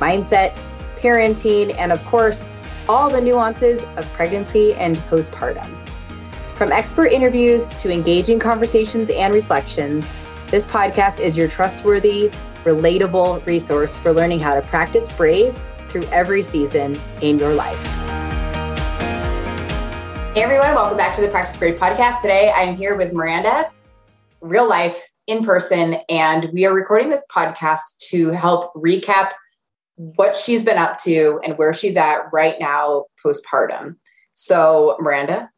mindset, parenting, and of course, all the nuances of pregnancy and postpartum. From expert interviews to engaging conversations and reflections, this podcast is your trustworthy, relatable resource for learning how to practice brave through every season in your life. Hey everyone, welcome back to the Practice Brave podcast. Today I am here with Miranda, real life, in person, and we are recording this podcast to help recap what she's been up to and where she's at right now postpartum. So, Miranda,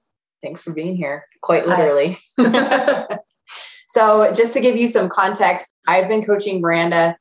thanks for being here, quite literally. so, just to give you some context, I've been coaching Miranda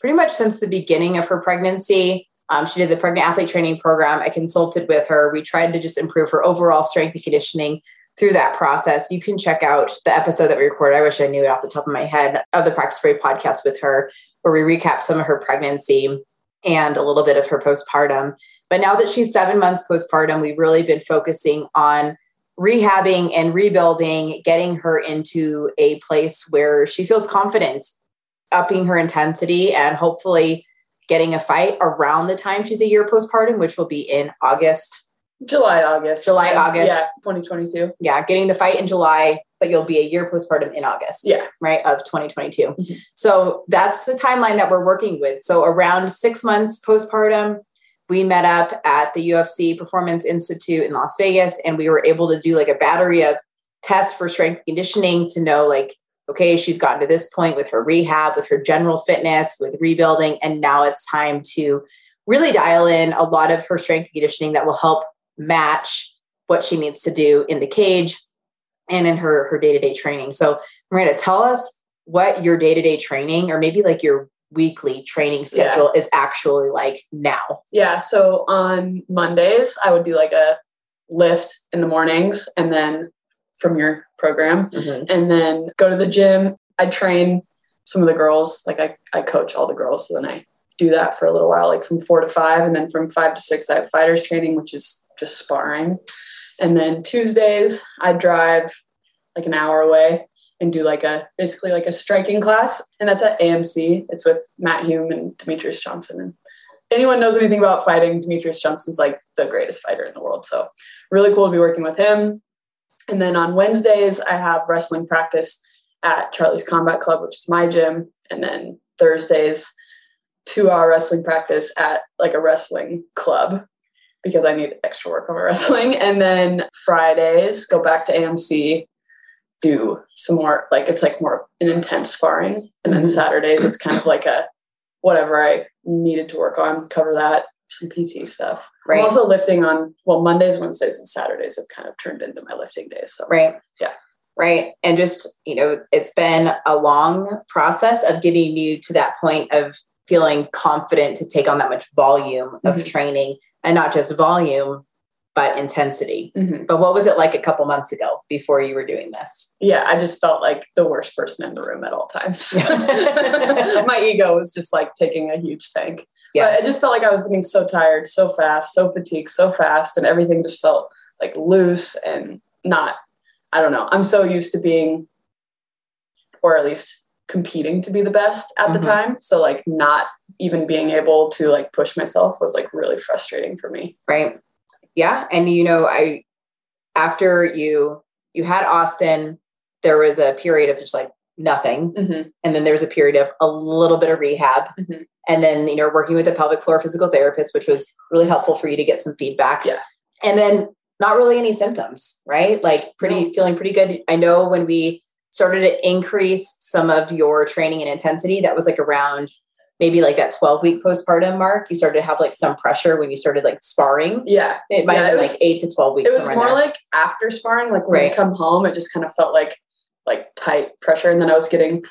pretty much since the beginning of her pregnancy. Um, she did the pregnant athlete training program. I consulted with her. We tried to just improve her overall strength and conditioning through that process. You can check out the episode that we recorded. I wish I knew it off the top of my head of the Practice Brave podcast with her, where we recap some of her pregnancy and a little bit of her postpartum. But now that she's seven months postpartum, we've really been focusing on rehabbing and rebuilding, getting her into a place where she feels confident, upping her intensity, and hopefully getting a fight around the time she's a year postpartum, which will be in August. July, August. July, yeah, August. Yeah, 2022. Yeah, getting the fight in July, but you'll be a year postpartum in August. Yeah. Right, of 2022. Mm-hmm. So that's the timeline that we're working with. So around six months postpartum, we met up at the UFC Performance Institute in Las Vegas, and we were able to do like a battery of tests for strength conditioning to know, like, okay, she's gotten to this point with her rehab, with her general fitness, with rebuilding, and now it's time to really dial in a lot of her strength conditioning that will help match what she needs to do in the cage and in her her day-to-day training. So Miranda, tell us what your day-to-day training or maybe like your weekly training schedule yeah. is actually like now. Yeah. So on Mondays, I would do like a lift in the mornings and then from your program mm-hmm. and then go to the gym. I train some of the girls, like I, I coach all the girls. So then I do that for a little while, like from four to five. And then from five to six, I have fighters training, which is just sparring. And then Tuesdays, I drive like an hour away and do like a basically like a striking class. And that's at AMC. It's with Matt Hume and Demetrious Johnson. And anyone knows anything about fighting, Demetrious Johnson's like the greatest fighter in the world. So really cool to be working with him. And then on Wednesdays, I have wrestling practice at Charlie's Combat Club, which is my gym. And then Thursdays, two hour wrestling practice at like a wrestling club because I need extra work on my wrestling. And then Fridays, go back to AMC, do some more, like it's like more an intense sparring. And then mm-hmm. Saturdays, it's kind of like a whatever I needed to work on, cover that, some PT stuff. Right. I'm also lifting on, well, Mondays, Wednesdays, and Saturdays have kind of turned into my lifting days. So, right. Yeah. Right. And just, you know, it's been a long process of getting you to that point of feeling confident to take on that much volume of mm-hmm. training and not just volume but intensity mm-hmm. but what was it like a couple months ago before you were doing this yeah i just felt like the worst person in the room at all times my ego was just like taking a huge tank yeah. but i just felt like i was getting so tired so fast so fatigued so fast and everything just felt like loose and not i don't know i'm so used to being or at least competing to be the best at mm-hmm. the time. So like not even being able to like push myself was like really frustrating for me. Right. Yeah. And you know, I after you you had Austin, there was a period of just like nothing. Mm-hmm. And then there was a period of a little bit of rehab. Mm-hmm. And then, you know, working with a pelvic floor physical therapist, which was really helpful for you to get some feedback. Yeah. And then not really any symptoms, right? Like pretty no. feeling pretty good. I know when we started to increase some of your training and intensity that was like around maybe like that 12 week postpartum mark you started to have like some pressure when you started like sparring yeah it might yeah, have been was, like eight to 12 weeks it was more there. like after sparring like when right. I come home it just kind of felt like like tight pressure and then i was getting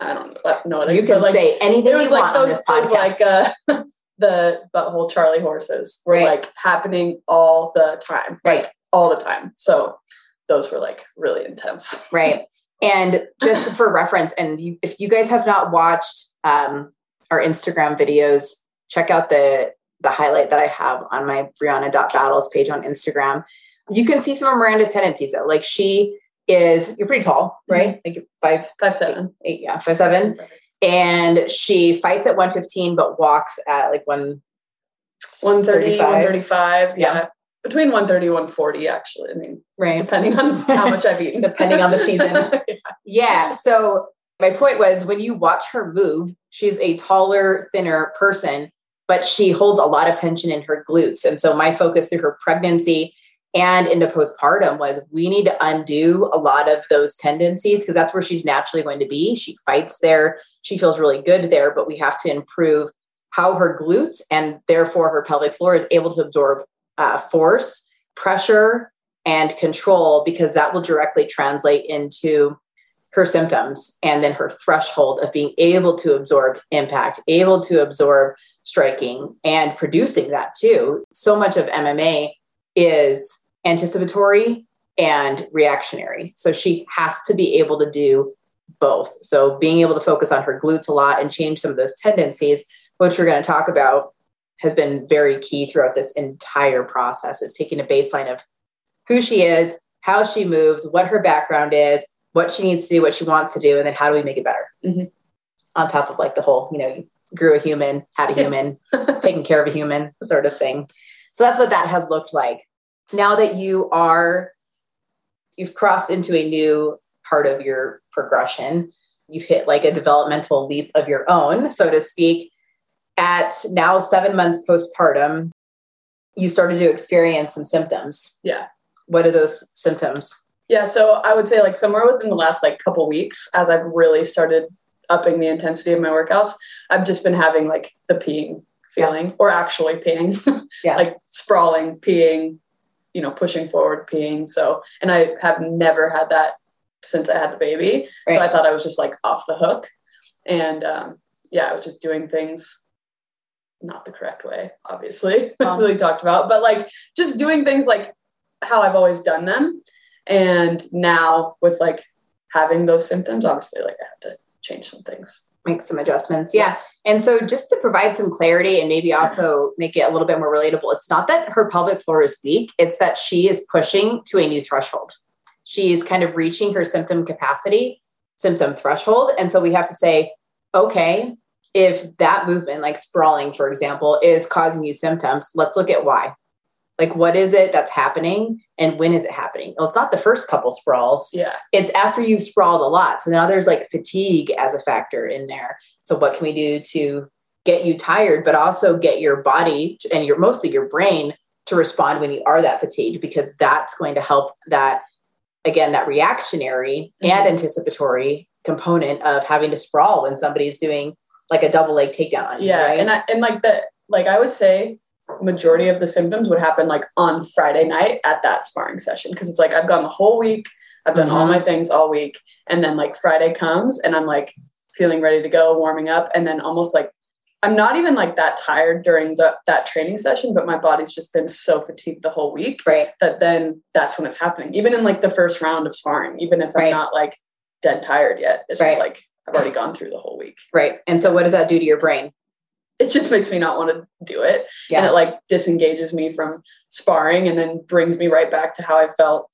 i don't know what you can like, say anything it was like those, those like uh the butthole Charlie horses were Right. like happening all the time, Right. like all the time. So those were like really intense. right and just for reference and you, if you guys have not watched um, our instagram videos check out the the highlight that i have on my brianna.battles page on instagram you can see some of miranda's tendencies though like she is you're pretty tall right like you're five Five seven. yeah five seven and she fights at 115 but walks at like one 130, 35. 135. Yeah. Yeah. Between 130 140, actually. I mean, right depending on how much I've eaten. Depending on the season. Yeah. So my point was when you watch her move, she's a taller, thinner person, but she holds a lot of tension in her glutes. And so my focus through her pregnancy and into postpartum was we need to undo a lot of those tendencies because that's where she's naturally going to be. She fights there, she feels really good there, but we have to improve how her glutes and therefore her pelvic floor is able to absorb uh, force, pressure, and control because that will directly translate into her symptoms and then her threshold of being able to absorb impact, able to absorb striking and producing that too. So much of MMA is anticipatory and reactionary. So she has to be able to do both. So being able to focus on her glutes a lot and change some of those tendencies, which we're going to talk about, has been very key throughout this entire process is taking a baseline of who she is, how she moves, what her background is, what she needs to do, what she wants to do, and then how do we make it better? Mhm. On top of like the whole, you know, you grew a human, had a human, taking care of a human sort of thing. So that's what that has looked like. Now that you are, you've crossed into a new part of your progression, you've hit like a developmental leap of your own, so to speak. At now seven months postpartum, you started to experience some symptoms. Yeah. What are those symptoms? Yeah, so I would say like somewhere within the last like couple weeks, as I've really started upping the intensity of my workouts, I've just been having like the peeing feeling, or actually peeing, Yeah. like sprawling, peeing, you know, pushing forward, peeing. So, and I have never had that since I had the baby. So I thought I was just like off the hook, and um, yeah, I was just doing things not the correct way, obviously, Um. we talked about, but like just doing things like how I've always done them. And now with like having those symptoms, obviously, like I have to change some things. Make some adjustments. Yeah. And so, just to provide some clarity and maybe also make it a little bit more relatable, it's not that her pelvic floor is weak, it's that she is pushing to a new threshold. She's kind of reaching her symptom capacity, symptom threshold. And so, we have to say, okay, if that movement, like sprawling, for example, is causing you symptoms, let's look at why. Like, what is it that's happening and when is it happening? Well, it's not the first couple sprawls Yeah. it's after you've sprawled a lot. So now there's like fatigue as a factor in there. So what can we do to get you tired, but also get your body and your mostly your brain to respond when you are that fatigued? Because that's going to help that again, that reactionary Mhm. and anticipatory component of having to sprawl when somebody's doing like a double leg takedown Yeah. right? And I, and like the, like I would say majority of the symptoms would happen like on Friday night at that sparring session. Cause it's like, I've gone the whole week. I've done all Mhm. my things all week. And then like Friday comes and I'm like feeling ready to go, warming up. And then almost like, I'm not even like that tired during the, that training session, but my body's just been so fatigued the whole week right. that then that's when it's happening. Even in like the first round of sparring, even if Right. I'm not like dead tired yet, it's Right. just like I've already gone through the whole week. Right. And so what does that do to your brain? It just makes me not want to do it. And it like disengages me from sparring and then brings me right back to how I felt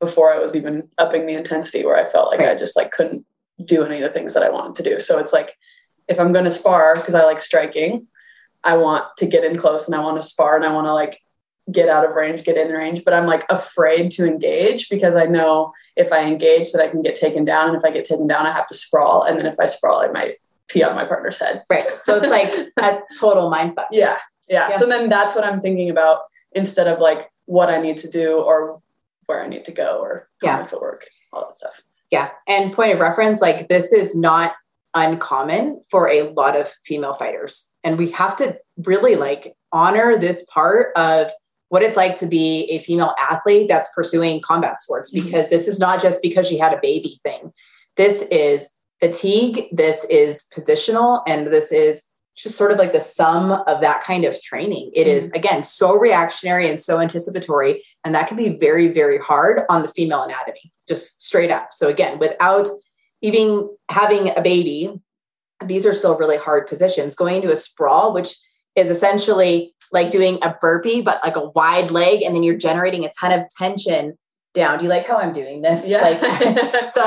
before I was even upping the intensity where I felt like I just like couldn't do any of the things that I wanted to do. So it's like if I'm going to spar because I like striking, I want to get in close and I want to spar and I want to like get out of range, get in range, but I'm like afraid to engage because I know if I engage that I can get taken down and if I get taken down I have to sprawl and then if I sprawl I might pee on my partner's head. Right. So it's like a total mind fuck. Yeah, yeah. Yeah. So then that's what I'm thinking about instead of like what I need to do or where I need to go or how Yeah. my footwork, all that stuff. Yeah. And point of reference, like this is not uncommon for a lot of female fighters. And we have to really like honor this part of what it's like to be a female athlete that's pursuing combat sports Mhm. because this is not just because she had a baby thing. This is fatigue, this is positional, and this is just sort of like the sum of that kind of training. It mm-hmm. is again so reactionary and so anticipatory, and that can be very, very hard on the female anatomy, just straight up. So again, without even having a baby, these are still really hard positions. Going into a sprawl, which is essentially like doing a burpee, but like a wide leg, and then you're generating a ton of tension down. Do you like how I'm doing this? Yeah. Like, so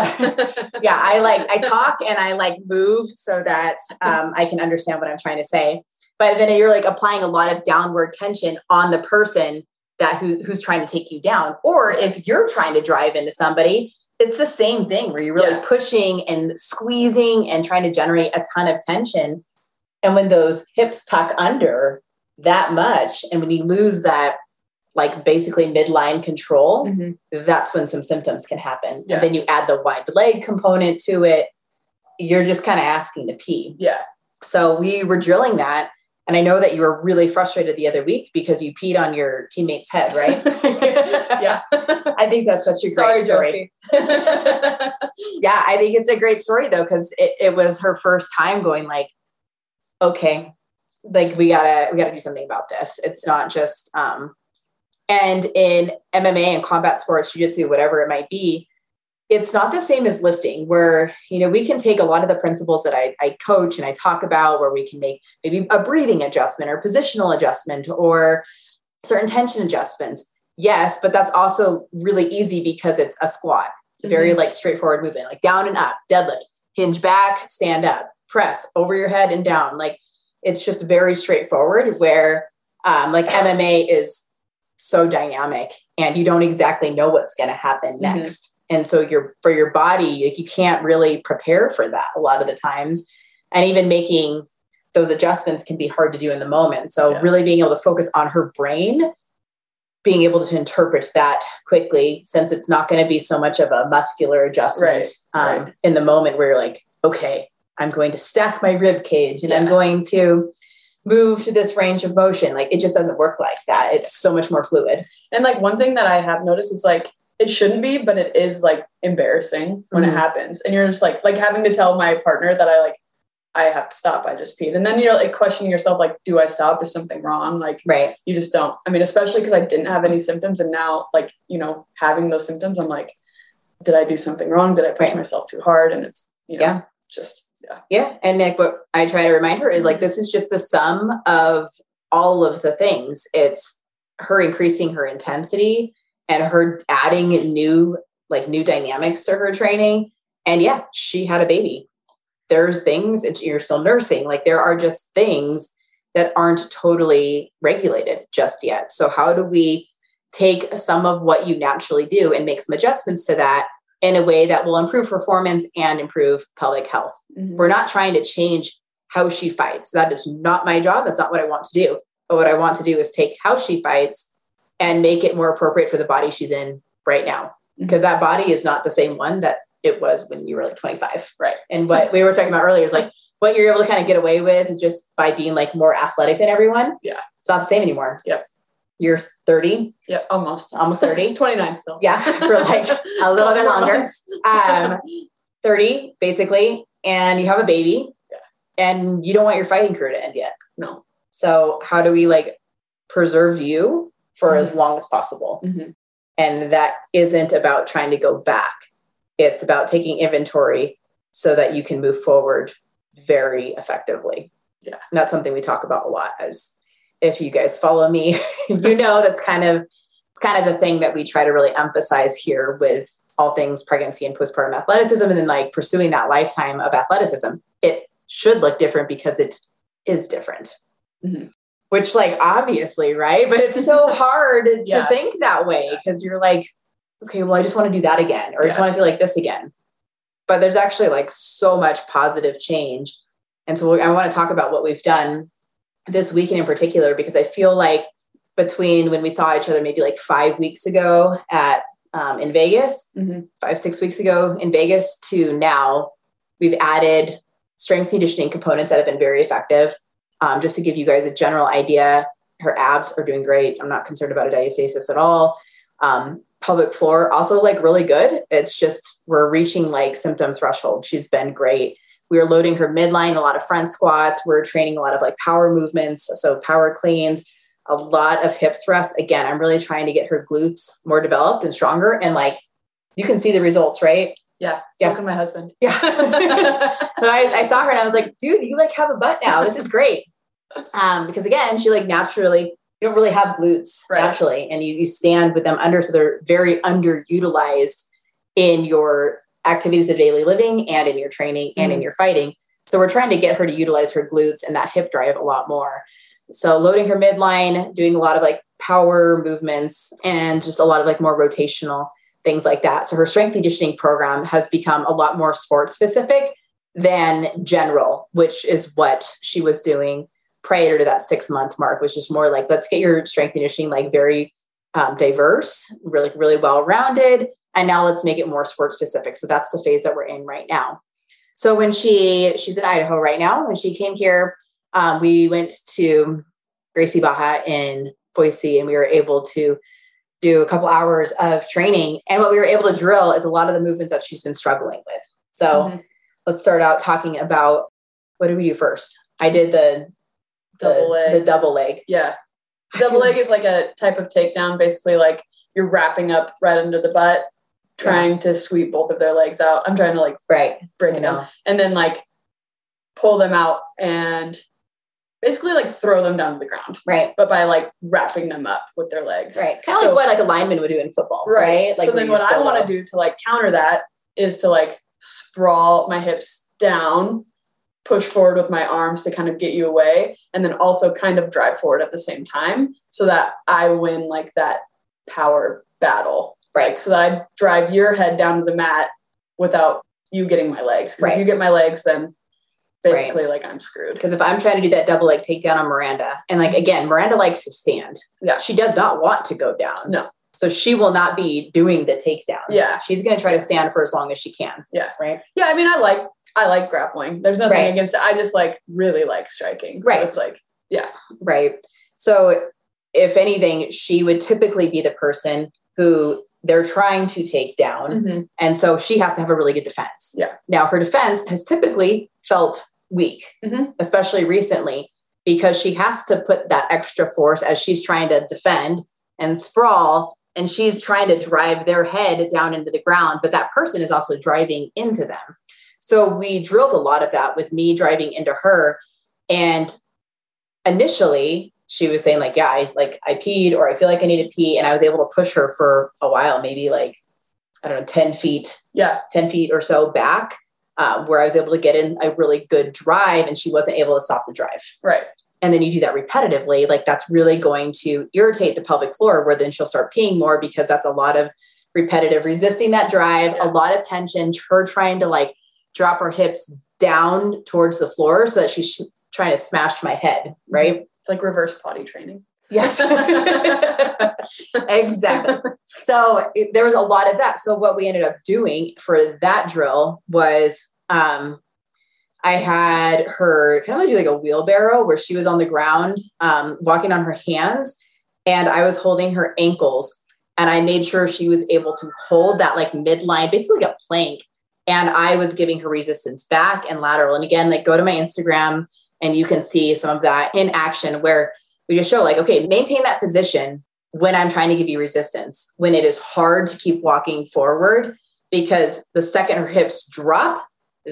yeah, I like, I talk and I like move so that um, I can understand what I'm trying to say. But then you're like applying a lot of downward tension on the person that who, who's trying to take you down. Or if you're trying to drive into somebody, it's the same thing where you're really yeah. pushing and squeezing and trying to generate a ton of tension. And when those hips tuck under that much, and when you lose that like basically midline control, mm-hmm. that's when some symptoms can happen. Yeah. And then you add the wide leg component to it. You're just kind of asking to pee. Yeah. So we were drilling that. And I know that you were really frustrated the other week because you peed on your teammate's head, right? yeah. I think that's such a Sorry, great story. yeah, I think it's a great story though, because it, it was her first time going like, okay, like we gotta we gotta do something about this. It's not just um and in MMA and combat sports, jiu-jitsu, whatever it might be, it's not the same as lifting where, you know, we can take a lot of the principles that I, I coach and I talk about where we can make maybe a breathing adjustment or positional adjustment or certain tension adjustments. Yes, but that's also really easy because it's a squat. It's a very mm-hmm. like straightforward movement, like down and up, deadlift, hinge back, stand up, press over your head and down. Like it's just very straightforward where um, like MMA is so dynamic and you don't exactly know what's going to happen mm-hmm. next. Mm-hmm. And so you're for your body, like you can't really prepare for that a lot of the times. And even making those adjustments can be hard to do in the moment. So yeah. really being able to focus on her brain, being able to interpret that quickly, since it's not going to be so much of a muscular adjustment right. Um, right. in the moment where you're like, okay, I'm going to stack my rib cage and yeah. I'm going to move to this range of motion. Like it just doesn't work like that. It's so much more fluid. And like one thing that I have noticed is like it shouldn't be, but it is like embarrassing when mm-hmm. it happens. And you're just like like having to tell my partner that I like I have to stop. I just peed. And then you're like questioning yourself, like, do I stop? Is something wrong? Like, right. You just don't. I mean, especially because I didn't have any symptoms. And now, like, you know, having those symptoms, I'm like, did I do something wrong? Did I push right. myself too hard? And it's, you know, yeah. just yeah. Yeah. And Nick, what I try to remind her is like, mm-hmm. this is just the sum of all of the things. It's her increasing her intensity and her adding new, like new dynamics to her training. And yeah, she had a baby. There's things and you're still nursing. Like there are just things that aren't totally regulated just yet. So how do we take some of what you naturally do and make some adjustments to that in a way that will improve performance and improve pelvic health. Mm-hmm. We're not trying to change how she fights. That is not my job. That's not what I want to do. But what I want to do is take how she fights and make it more appropriate for the body she's in right now. Mm-hmm. Because that body is not the same one that it was when you were like 25. Right. And what we were talking about earlier is like what you're able to kind of get away with just by being like more athletic than everyone. Yeah. It's not the same anymore. Yep you're 30 yeah almost. Almost 30 29 still. Yeah for like a little bit longer. um 30 basically and you have a baby. Yeah. and you don't want your fighting career to end yet. No. So how do we like preserve you for mm-hmm. as long as possible? Mm-hmm. and that isn't about trying to go back. It's about taking inventory so that you can move forward very effectively. Yeah. And that's something we talk about a lot as if you guys follow me, you know that's kind of it's kind of the thing that we try to really emphasize here with all things pregnancy and postpartum athleticism and then like pursuing that lifetime of athleticism. It should look different because it is different. Mm-hmm. Which like obviously, right? But it's so hard yeah. to think that way because you're like, okay, well, I just want to do that again, or I just want to feel like this again. But there's actually like so much positive change. And so I want to talk about what we've done this weekend in particular because I feel like between when we saw each other maybe like five weeks ago at um, in Vegas, mm-hmm. five six weeks ago in Vegas to now, we've added strength conditioning components that have been very effective. Um, just to give you guys a general idea, her abs are doing great. I'm not concerned about a diastasis at all. Um, pelvic floor also like really good. It's just we're reaching like symptom threshold. She's been great We were loading her midline, a lot of front squats. We are training a lot of like power movements, so power cleans, a lot of hip thrusts. Again, I'm really trying to get her glutes more developed and stronger. And like you can see the results, right? Yeah. Yeah. Look at my husband. Yeah. I, I, saw her and I was like, dude, you like have a butt now. This is great. Um, because again, she like naturally, you don't really have glutes right. naturally, and you, you stand with them under, so they're very underutilized in your activities of daily living and in your training mm-hmm. and in mm-hmm. your fighting. So we're trying to get her to utilize her glutes and that hip drive a lot more. So loading her midline, doing a lot of like power movements and just a lot of like more rotational things like that. So her strength conditioning program has become a lot more sport specific than general, which is what she was doing prior to that six month mark, which is more like, let's get your strength conditioning like very um, diverse, really, really well rounded. And now let's make it more sport specific. So that's the phase that we're in right now. So when she, she's in Idaho right now, when she came here, um, we went to Gracie Barra in Boise and we were able to do a couple hours of training. And what we were able to drill is a lot of the movements that she's been struggling with. So mm-hmm. let's start out talking about what did we do first? I did the double the, leg. The double leg. Yeah. Double leg is like a type of takedown, basically like you're wrapping up right under the butt, trying yeah. to sweep both of their legs out. I'm trying to like right break it down. And then like pull them out and basically like throw them down to the ground. Right. But by like wrapping them up with their legs. Right. Kind of so, like what like a lineman would do in football. Right. right? Like so then what I want to do to like counter that is to like sprawl my hips down, push forward with my arms to kind of get you away, and then also kind of drive forward at the same time so that I win like that power battle. Right. So that I drive your head down to the mat without you getting my legs. Because right. if you get my legs, then basically right. like I'm screwed. Because if I'm trying to do that double leg takedown on Miranda, and like again, Miranda likes to stand. Yeah. She does not want to go down. No. So she will not be doing the takedown. Yeah. She's gonna try to stand for as long as she can. Yeah. Right. Yeah. I mean, I like I like grappling. There's nothing right. against it. I just like really like striking. So right. it's like, yeah. Right. So if anything, she would typically be the person who they're trying to take down. Mm-hmm. And so she has to have a really good defense. Yeah. Now her defense has typically felt weak, mm-hmm. especially recently, because she has to put that extra force as she's trying to defend and sprawl. And she's trying to drive their head down into the ground, but that person is also driving into them. So we drilled a lot of that with me driving into her. And initially, she was saying, like, yeah, I like I peed or I feel like I need to pee. And I was able to push her for a while, maybe like, I don't know, 10 feet. Yeah. 10 feet or so back um, where I was able to get in a really good drive and she wasn't able to stop the drive. Right. And then you do that repetitively, like that's really going to irritate the pelvic floor, where then she'll start peeing more because that's a lot of repetitive resisting that drive, yeah. a lot of tension, her trying to like drop her hips down towards the floor so that she's trying to smash my head, right? It's like reverse potty training. Yes. exactly. So it, there was a lot of that. So what we ended up doing for that drill was um, I had her kind of do like a wheelbarrow where she was on the ground, um, walking on her hands, and I was holding her ankles. And I made sure she was able to hold that like midline, basically like a plank. And I was giving her resistance back and lateral. And again, like go to my Instagram and you can see some of that in action where we just show like, okay, maintain that position when I'm trying to give you resistance, when it is hard to keep walking forward, because the second her hips drop,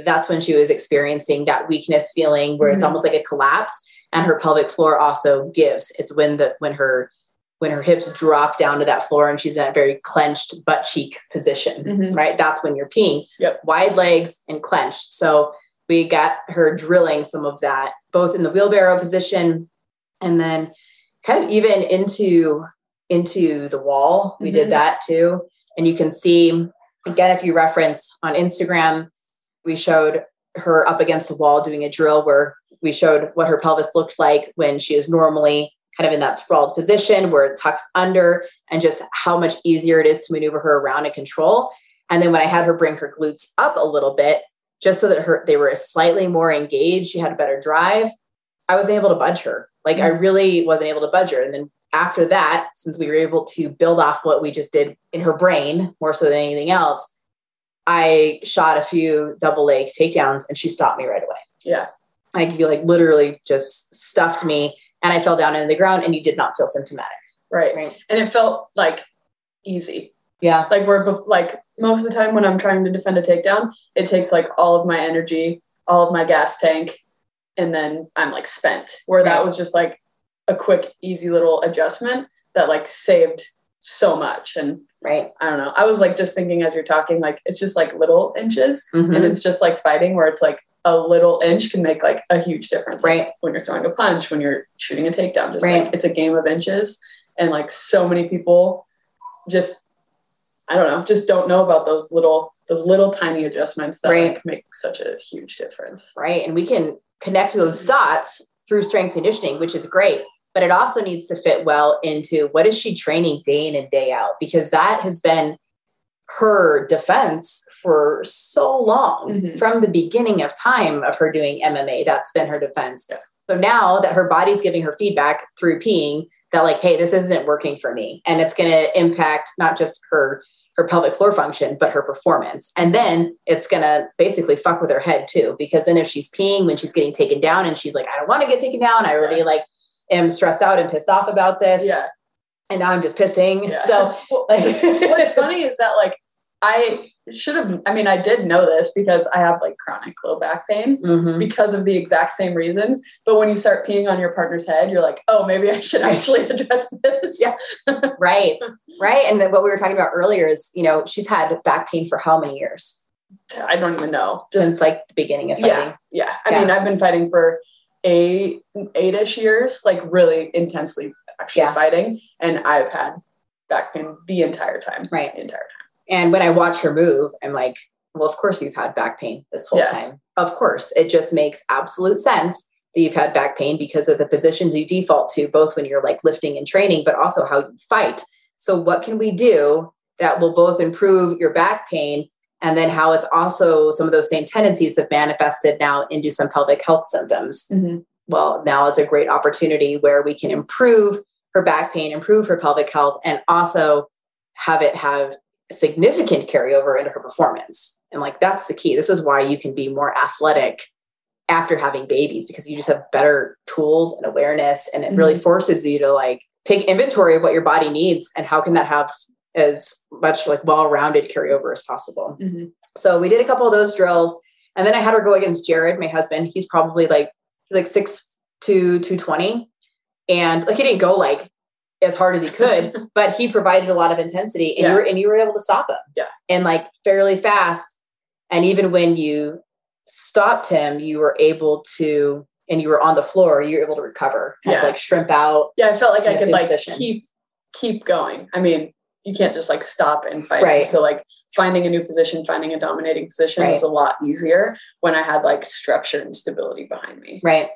that's when she was experiencing that weakness feeling where mm-hmm. it's almost like a collapse and her pelvic floor also gives. It's when the when her when her hips drop down to that floor and she's in that very clenched butt cheek position, mm-hmm. right? That's when you're peeing. Yep. Wide legs and clenched. So we got her drilling some of that both in the wheelbarrow position and then kind of even into into the wall. We mm-hmm. did that too. And you can see again if you reference on instagram we showed her up against the wall doing a drill where we showed what her pelvis looked like when she is normally kind of in that sprawled position where it tucks under and just how much easier it is to maneuver her around and control. And then when i had her bring her glutes up a little bit just so that her they were slightly more engaged she had a better drive i was able to budge her like I mm. really wasn't able to budge her. And then after that, since we were able to build off what we just did in her brain more so than anything else, I shot a few double leg takedowns and she stopped me right away. Yeah. Like you like literally just stuffed me and I fell down into the ground and you did not feel symptomatic. Right. Right. And it felt like easy. Yeah. Like where bef- like most of the time when I'm trying to defend a takedown, it takes like all of my energy, all of my gas tank, and then I'm like spent. Where that was just like a quick, easy little adjustment that like saved so much. And Right. I don't know. I was like just thinking as you're talking, like it's just like little inches. Mhm. And it's just like fighting where it's like a little inch can make like a huge difference. Like, Right. when you're throwing a punch, when you're shooting a takedown, just Right. like it's a game of inches. And like so many people just I don't know, just don't know about those little those little tiny adjustments that Right. like make such a huge difference. right? And we can connect those dots through strength conditioning, which is great. But it also needs to fit well into what is she training day in and day out? Because that has been her defense for so long Mhm. from the beginning of time of her doing MMA. That's been her defense. Yeah. So now that her body's giving her feedback through peeing that like, hey, this isn't working for me. And it's gonna impact not just her her pelvic floor function, but her performance. And then it's gonna basically fuck with her head too, because then if she's peeing when she's getting taken down and she's like, I don't want to get taken down, I already Yeah. like am stressed out and pissed off about this. Yeah. And now I'm just pissing. Yeah. So Well, like what's funny is that like I should have I mean I did know this because I have like chronic low back pain. Mhm. because of the exact same reasons. But when you start peeing on your partner's head, you're like, oh, maybe I should actually address this. Yeah. right. Right. And then what we were talking about earlier is, you know, she's had back pain for how many years? I don't even know. Just Since like the beginning of fighting. yeah, yeah. I Yeah. mean, I've been fighting for eight eight-ish years, like really intensely actually Yeah. fighting. And I've had back pain the entire time. Right. The entire And when I watch her move, I'm like, well, of course you've had back pain this whole Yeah. time. Of course. It just makes absolute sense that you've had back pain because of the positions you default to, both when you're like lifting and training, but also how you fight. So, what can we do that will both improve your back pain and then how it's also some of those same tendencies have manifested now into some pelvic health symptoms? time. well, now is a great opportunity where we can improve her back pain, improve her pelvic health, and also have it have significant carryover into her performance. And like that's the key. This is why you can be more athletic after having babies because you just have better tools and awareness and it really forces you to like take inventory of what your body needs and how can that have as much like well-rounded carryover as possible. Mhm. So we did a couple of those drills. And then I had her go against Jared, my husband. He's probably like he's like six to two twenty. And like he didn't go like as hard as he could, but he provided a lot of intensity and Yeah. you were and you were able to stop him. Yeah. And like fairly fast. And even when you stopped him, you were able to and you were on the floor, you were able to recover, kind of like shrimp out. Yeah, I felt like I could like position. keep keep going. I mean, you can't just like stop and fight. Right. So like finding a new position, finding a dominating position was a lot easier when I had like structure and stability behind me. Right.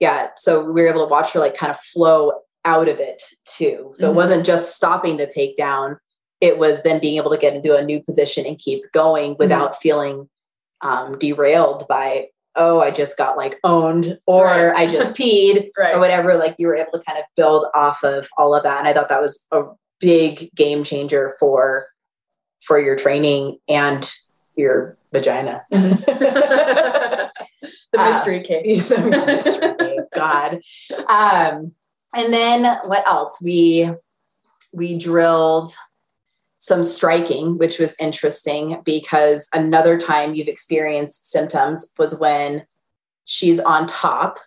Yeah. So we were able to watch her like kind of flow out of it too. So Mhm. it wasn't just stopping the takedown, it was then being able to get into a new position and keep going without feeling um, derailed by, oh, I just got like owned or Right. I just peed Right. or whatever. Like you were able to kind of build off of all of that. And I thought that was a big game changer for for your training and your vagina. the Uh, mystery case. Mystery, God. Um, and then what else? We we drilled some striking, which was interesting because another time you've experienced symptoms was when she's on top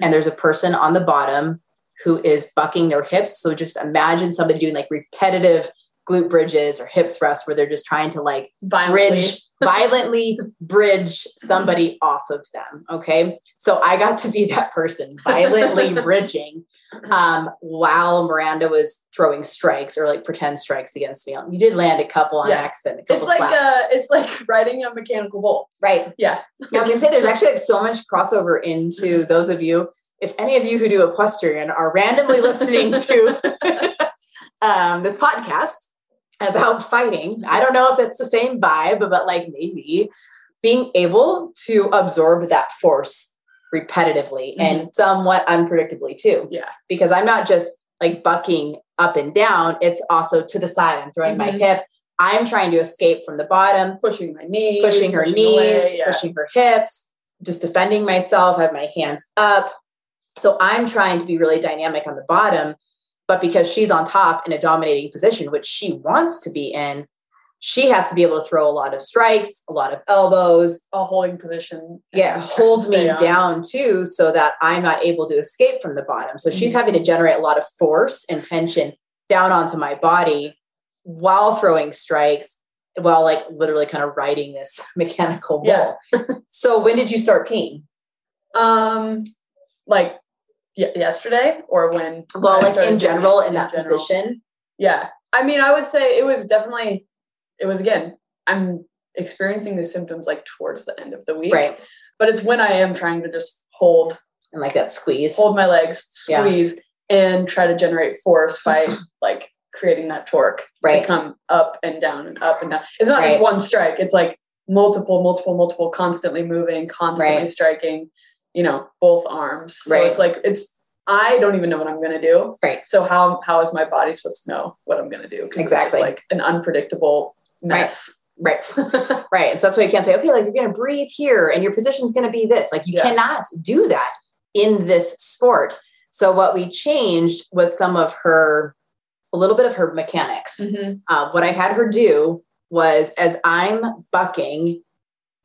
and there's a person on the bottom who is bucking their hips. So just imagine somebody doing like repetitive glute bridges or hip thrusts where they're just trying to like Violently. bridge violently bridge somebody off of them okay so i got to be that person violently bridging um, while miranda was throwing strikes or like pretend strikes against me you did land a couple on Yeah. accident a couple It's like uh it's like riding a mechanical bull. right Yeah. yeah, I was gonna say there's actually like so much crossover into those of you. If any of you who do equestrian are randomly listening to um, this podcast about fighting, I don't know if it's the same vibe, but like maybe being able to absorb that force repetitively and somewhat unpredictably too. Yeah. Because I'm not just like bucking up and down, it's also to the side. I'm throwing my Mhm. hip I'm trying to escape from the bottom, pushing my knees, pushing her pushing knees, away, yeah. pushing her hips, just defending myself. I have my hands up. So I'm trying to be really dynamic on the bottom. But because she's on top in a dominating position, which she wants to be in, she has to be able to throw a lot of strikes, a lot of elbows, a holding position. yeah, holds me on. down too, so that I'm not able to escape from the bottom. So she's Mhm. having to generate a lot of force and tension down onto my body while throwing strikes, while like literally kind of riding this mechanical bull. Yeah. so when did you start peeing? Um, like y- yesterday or when? Well, like in general, it in that general? position. Yeah. I mean, I would say it was definitely, it was again, I'm experiencing these symptoms like towards the end of the week. Right. But it's when I am trying to just hold, And like that squeeze. hold my legs, Yeah. squeeze, and try to generate force by like creating that torque Right. to come up and down and up and down. It's not Right. just one strike. It's like multiple, multiple, multiple, constantly moving, constantly Right. striking, you know, both arms. So Right. it's like, it's, I don't even know what I'm to do. Right. So how, how is my body supposed to know what I'm to do? Exactly. Like an unpredictable mess. Right. Right. And so that's why you can't say, okay, like you're going to breathe here and your position's going to be this. Like you Yeah. cannot do that in this sport. So what we changed was some of her, a little bit of her mechanics. Mhm. Uh, what I had her do was as I'm bucking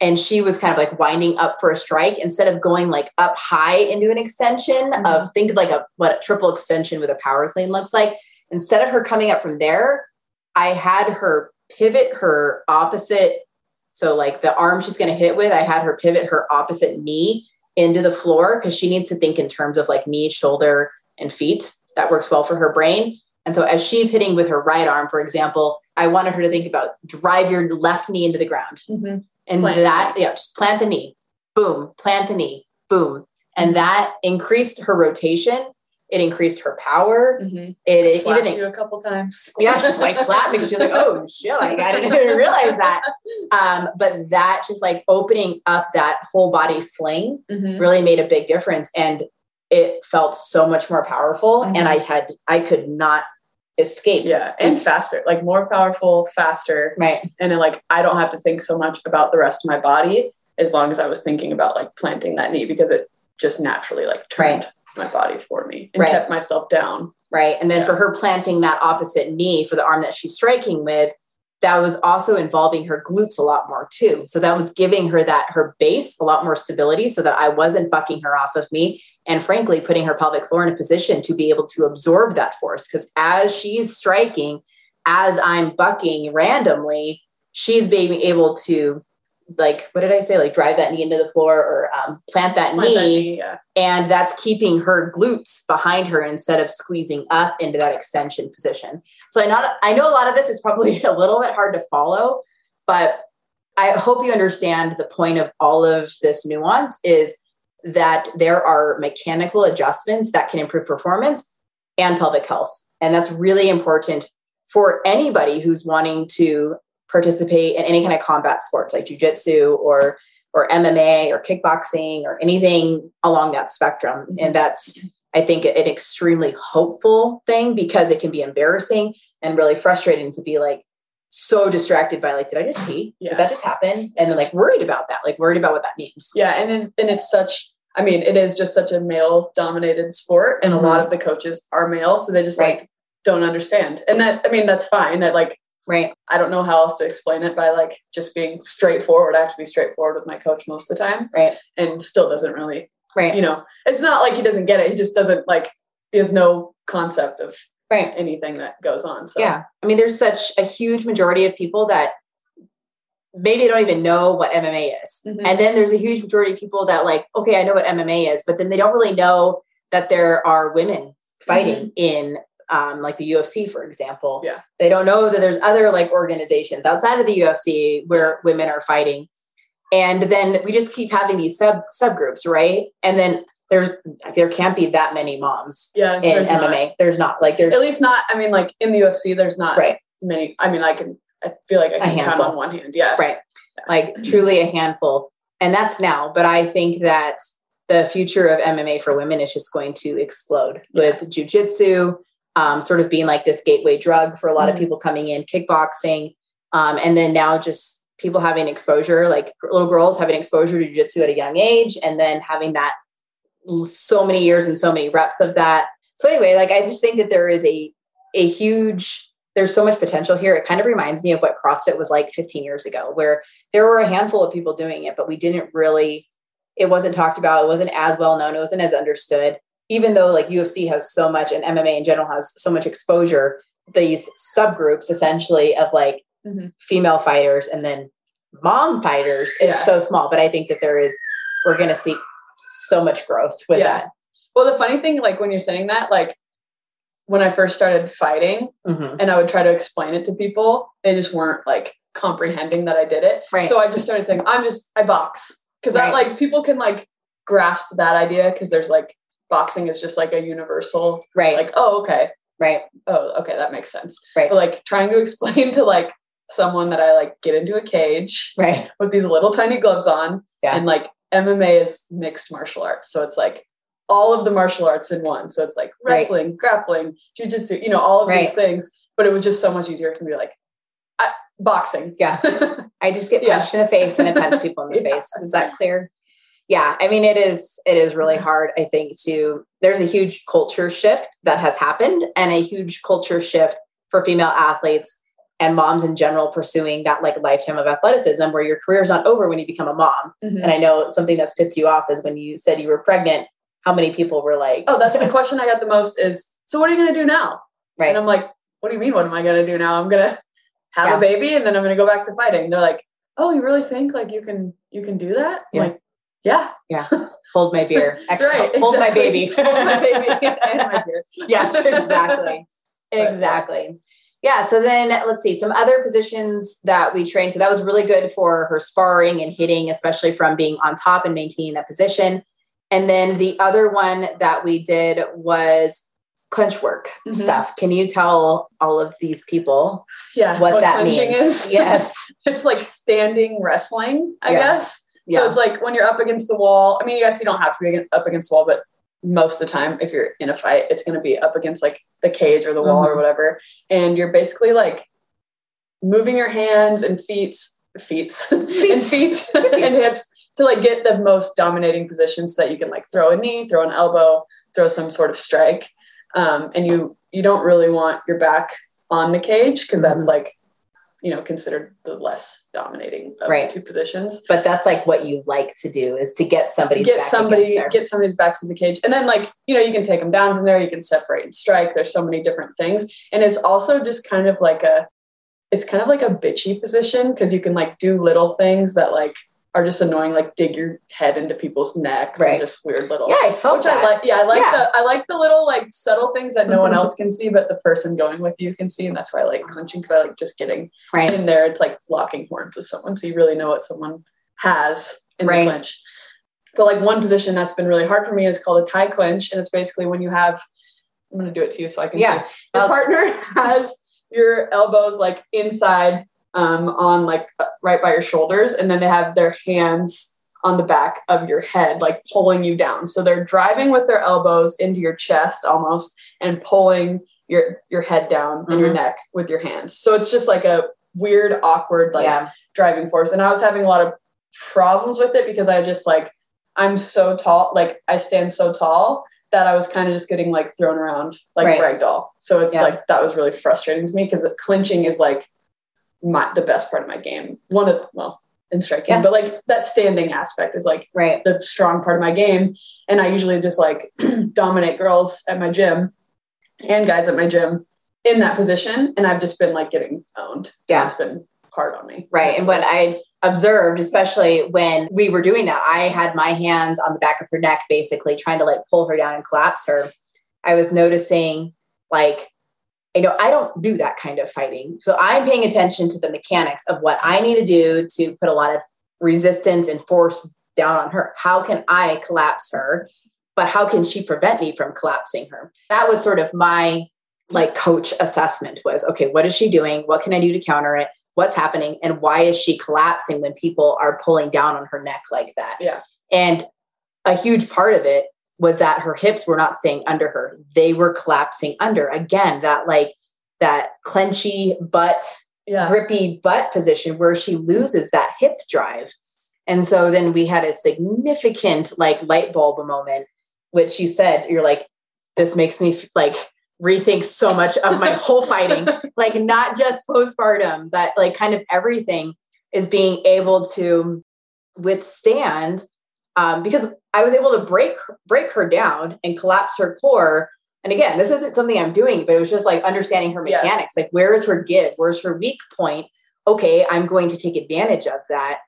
and she was kind of like winding up for a strike, instead of going like up high into an extension Mhm. of think of like a what a triple extension with a power clean looks like. Instead of her coming up from there, I had her pivot her opposite. So like the arm she's going to hit with, I had her pivot her opposite knee into the floor because she needs to think in terms of like knee, shoulder, and feet. That works well for her brain. And so as she's hitting with her right arm, for example, I wanted her to think about drive your left knee into the ground. Mhm. And Plant that, yeah, just plant the knee, boom, plant the knee, boom. And that increased her rotation. It increased her power. Mhm. It Slapped even, you a couple times. yeah, she's like slapped me because she's like, oh shit, like I didn't even realize that. Um, but that just like opening up that whole body sling Mhm. really made a big difference. And it felt so much more powerful. Mhm. And I had, I could not escape. Yeah, and faster, like more powerful, faster, Right. and then like I don't have to think so much about the rest of my body as long as I was thinking about like planting that knee because it just naturally like turned my body for me and Right. kept myself down. Right. And then Yeah. for her planting that opposite knee for the arm that she's striking with, that was also involving her glutes a lot more too. So that was giving her that her base a lot more stability so that I wasn't bucking her off of me and frankly putting her pelvic floor in a position to be able to absorb that force because as she's striking as I'm bucking randomly, she's being able to like what did I say like drive that knee into the floor or um, plant that Plant that knee knee, yeah. and that's keeping her glutes behind her instead of squeezing up into that extension position. So I not I know a lot of this is probably a little bit hard to follow, but I hope you understand the point of all of this nuance is that there are mechanical adjustments that can improve performance and pelvic health. And that's really important for anybody who's wanting to participate in any kind of combat sports like jujitsu or or MMA or kickboxing or anything along that spectrum. And that's, I think, an extremely hopeful thing because it can be embarrassing and really frustrating to be like so distracted by like, did I just pee? Yeah. Did that just happen? And then like worried about that, like worried about what that means. Yeah, and it, and it's such. I mean, it is just such a male dominated sport, and Mhm. a lot of the coaches are male, so they just Right. like don't understand. And that I mean, that's fine. That like Right. I don't know how else to explain it by like just being straightforward. I have to be straightforward with my coach most of the time, Right. and still doesn't really, Right. you know, it's not like he doesn't get it. He just doesn't like. He has no concept of Right. anything that goes on. So Yeah. I mean, there's such a huge majority of people that maybe don't even know what MMA is. Mhm. And then there's a huge majority of people that like, okay, I know what MMA is, but then they don't really know that there are women fighting in um, like the UFC, for example. Yeah. They don't know that there's other like organizations outside of the UFC where women are fighting. And then we just keep having these sub subgroups, right? And then there's there can't be that many moms yeah, in there's not. MMA. There's not like there's At least not. I mean, like in the UFC, there's not Right. many. I mean, I can. I feel like I can count on one hand. Yeah. right like truly a handful and that's now but i think that the future of mma for women is just going to explode Yeah. with jujitsu um, sort of being like this gateway drug for a lot Mhm. of people coming in kickboxing Um, and then now just people having exposure, like little girls having exposure to jiu-jitsu at a young age, and then having that so many years and so many reps of that. So anyway, like I just think that there is a a huge there's so much potential here. It kind of reminds me of what CrossFit was like 15 years ago, where there were a handful of people doing it, but we didn't really, it wasn't talked about, it wasn't as well known, it wasn't as understood. Even though like UFC has so much and MMA in general has so much exposure, these subgroups essentially of like mm-hmm. female fighters and then mom fighters is yeah. so small. But I think that there is, we're going to see so much growth with yeah. that. Well, the funny thing, like when you're saying that, like when I first started fighting mm-hmm. and I would try to explain it to people, they just weren't like comprehending that I did it. Right. So I just started saying, I'm just, I box. Cause right. I like people can like grasp that idea because there's like boxing is just like a universal, right? Like, oh, okay. Right. Oh, okay. That makes sense. Right. But like trying to explain to like someone that I like get into a cage right. with these little tiny gloves on yeah. and like MMA is mixed martial arts. So it's like all of the martial arts in one. So it's like wrestling, right. grappling, jujitsu, you know, all of right. these things. But it was just so much easier to be like, I, boxing. Yeah. I just get punched yeah. in the face and I punch people in the yeah. face. Is that clear? Yeah. I mean, it is, it is really hard, I think, to, there's a huge culture shift that has happened and a huge culture shift for female athletes and moms in general pursuing that like lifetime of athleticism where your career's not over when you become a mom. Mm-hmm. And I know something that's pissed you off is when you said you were pregnant how many people were like, "Oh, that's the question I got the most is, so what are you going to do now?" Right. And I'm like, "What do you mean? What am I going to do now? I'm going to have yeah. a baby and then I'm going to go back to fighting." They're like, "Oh, you really think like you can you can do that?" Yeah. like, "Yeah, yeah." Hold my beer. Actually, right, hold exactly. my baby. hold my baby and my beer. yes, exactly, exactly. Yeah. So then let's see some other positions that we trained. So that was really good for her sparring and hitting, especially from being on top and maintaining that position. And then the other one that we did was clinch work mm-hmm. stuff. Can you tell all of these people yeah, what, what that means? Is? Yes. it's like standing wrestling, I yeah. guess. Yeah. So it's like when you're up against the wall. I mean, yes, you don't have to be up against the wall, but most of the time, if you're in a fight, it's going to be up against like the cage or the wall mm-hmm. or whatever. And you're basically like moving your hands and feet, feet, and feet and hips to like get the most dominating position so that you can like throw a knee, throw an elbow, throw some sort of strike. Um, and you you don't really want your back on the cage because mm-hmm. that's like you know considered the less dominating of right. the two positions. But that's like what you like to do is to get somebody get somebody get somebody's back to the cage, and then like you know you can take them down from there. You can separate and strike. There's so many different things, and it's also just kind of like a it's kind of like a bitchy position because you can like do little things that like are just annoying, like dig your head into people's necks right. and just weird little. Yeah, I felt which that. I like. Yeah, I like yeah. the I like the little like subtle things that no mm-hmm. one else can see, but the person going with you can see, and that's why I like clinching because I like just getting right. in there. It's like locking horns with someone, so you really know what someone has in right. the clinch. But like one position that's been really hard for me is called a Thai clinch, and it's basically when you have. I'm going to do it to you so I can. Yeah, see. your partner has your elbows like inside um, on like uh, right by your shoulders, and then they have their hands on the back of your head, like pulling you down. So they're driving with their elbows into your chest almost and pulling your your head down mm-hmm. and your neck with your hands. So it's just like a weird, awkward like yeah. driving force. And I was having a lot of problems with it because I just like I'm so tall, like I stand so tall that I was kind of just getting like thrown around like right. ragdoll. So it, yeah. like that was really frustrating to me because clinching is like my the best part of my game. One of well, in striking, yeah. but like that standing aspect is like right the strong part of my game. And I usually just like dominate girls at my gym and guys at my gym in that position. And I've just been like getting owned. Yeah. It's been hard on me. Right. And what I observed, especially when we were doing that, I had my hands on the back of her neck, basically trying to like pull her down and collapse her. I was noticing like you know, I don't do that kind of fighting. So I'm paying attention to the mechanics of what I need to do to put a lot of resistance and force down on her. How can I collapse her? But how can she prevent me from collapsing her? That was sort of my like coach assessment was okay, what is she doing? What can I do to counter it? What's happening? And why is she collapsing when people are pulling down on her neck like that? Yeah. And a huge part of it was that her hips were not staying under her. They were collapsing under. Again, that like that clenchy butt yeah. grippy butt position where she loses that hip drive. And so then we had a significant like light bulb moment, which you said, you're like, this makes me like rethink so much of my whole fighting, like not just postpartum, but like kind of everything is being able to withstand um, because I was able to break break her down and collapse her core. And again, this isn't something I'm doing, but it was just like understanding her mechanics. Like, where is her give? Where's her weak point? Okay, I'm going to take advantage of that.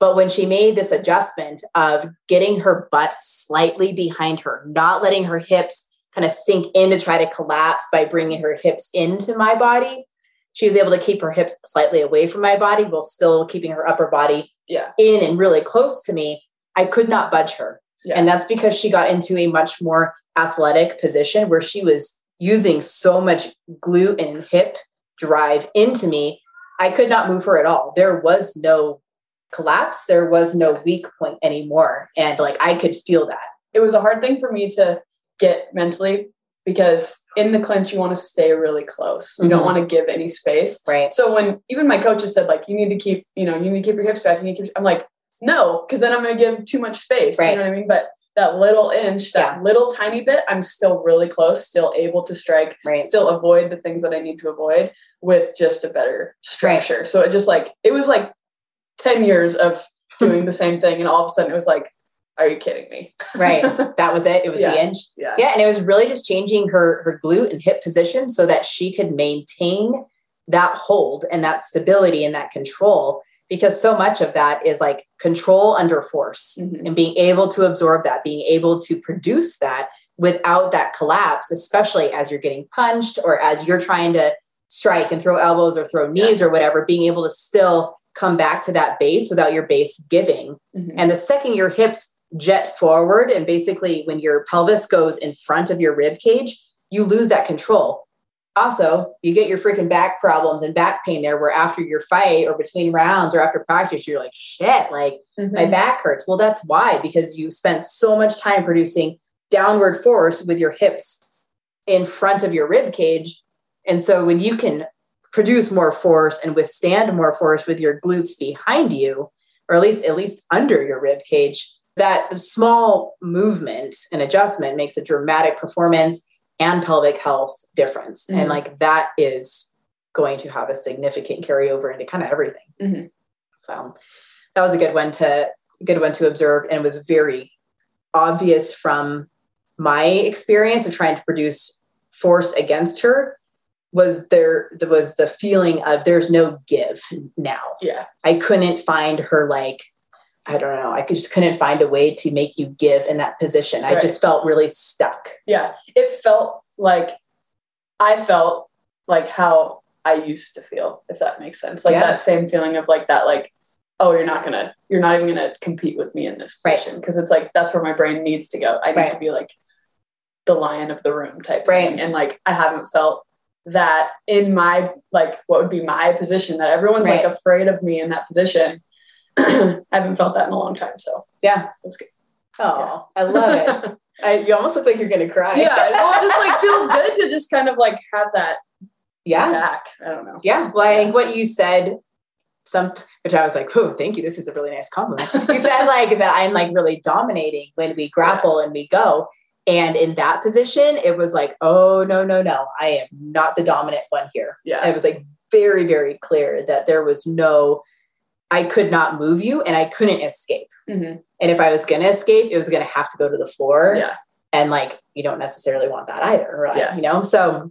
But when she made this adjustment of getting her butt slightly behind her, not letting her hips kind of sink in to try to collapse by bringing her hips into my body, she was able to keep her hips slightly away from my body while still keeping her upper body yeah. in and really close to me. I could not budge her. Yeah. And that's because she got into a much more athletic position where she was using so much glute and hip drive into me. I could not move her at all. There was no collapse, there was no weak point anymore. And like I could feel that. It was a hard thing for me to get mentally because in the clinch you want to stay really close. You Mhm. don't want to give any space. Right. So when even my coaches said like you need to keep, you know, you need to keep your hips back, you need to keep I'm like, no, because then I'm gonna give too much space. Right. You know what I mean? But that little inch, that little tiny bit, I'm still really close, still able to strike, Right. still avoid the things that I need to avoid with just a better structure. So it just like it was like 10 years of doing the same thing. And all of a sudden it was like, are you kidding me? Right. that was it. It was Yeah. the inch. Yeah. Yeah, and it was really just changing her her glute and hip position so that she could maintain that hold and that stability and that control because so much of that is like control under force Mhm. and being able to absorb that, being able to produce that without that collapse, especially as you're getting punched or as you're trying to strike and throw elbows or throw knees or whatever, being able to still come back to that base without your base giving. Mhm. And the second your hips jet forward, and basically when your pelvis goes in front of your rib cage, you lose that control. Also, you get your freaking back problems and back pain there, where after your fight or between rounds or after practice, you're like, shit, like Mhm. my back hurts. Well, that's why, because you spent so much time producing downward force with your hips in front of your rib cage. And so when you can produce more force and withstand more force with your glutes behind you, or at least at least under your rib cage, that small movement and adjustment makes a dramatic performance and pelvic health difference. Mhm. And like that is going to have a significant carryover into kind of everything. Mhm. So that was a good one to good one to observe and it was very obvious from my experience of trying to produce force against her was there, there was the feeling of there's no give now Yeah. i couldn't find her like i don't know i just couldn't find a way to make you give in that position i just felt really stuck Yeah. It felt like I felt like how I used to feel, if that makes sense. Like Yeah. that same feeling of like that, like, oh, you're not gonna, you're not even gonna compete with me in this Right. position. Cause it's like that's where my brain needs to go. I need Right. to be like the lion of the room type Right. thing. And like I haven't felt that in my like what would be my position that everyone's Right. like afraid of me in that position. I haven't felt that in a long time. So yeah that's good. oh i love it I, you almost look like you're gonna cry yeah. Well, it just like feels good to just kind of like have that yeah back. I don't know. Yeah. Well, I think what you said, some which I was like, oh, thank you. This is a really nice compliment. You said like that I'm like really dominating when we grapple and we go. And in that position, it was like, oh no, no, no. I am not the dominant one here. Yeah. It was like very, very clear that there was no, I could not move you and I couldn't escape. Mhm. And if I was gonna escape, it was gonna have to go to the floor Yeah. and like you don't necessarily want that either right Yeah. you know so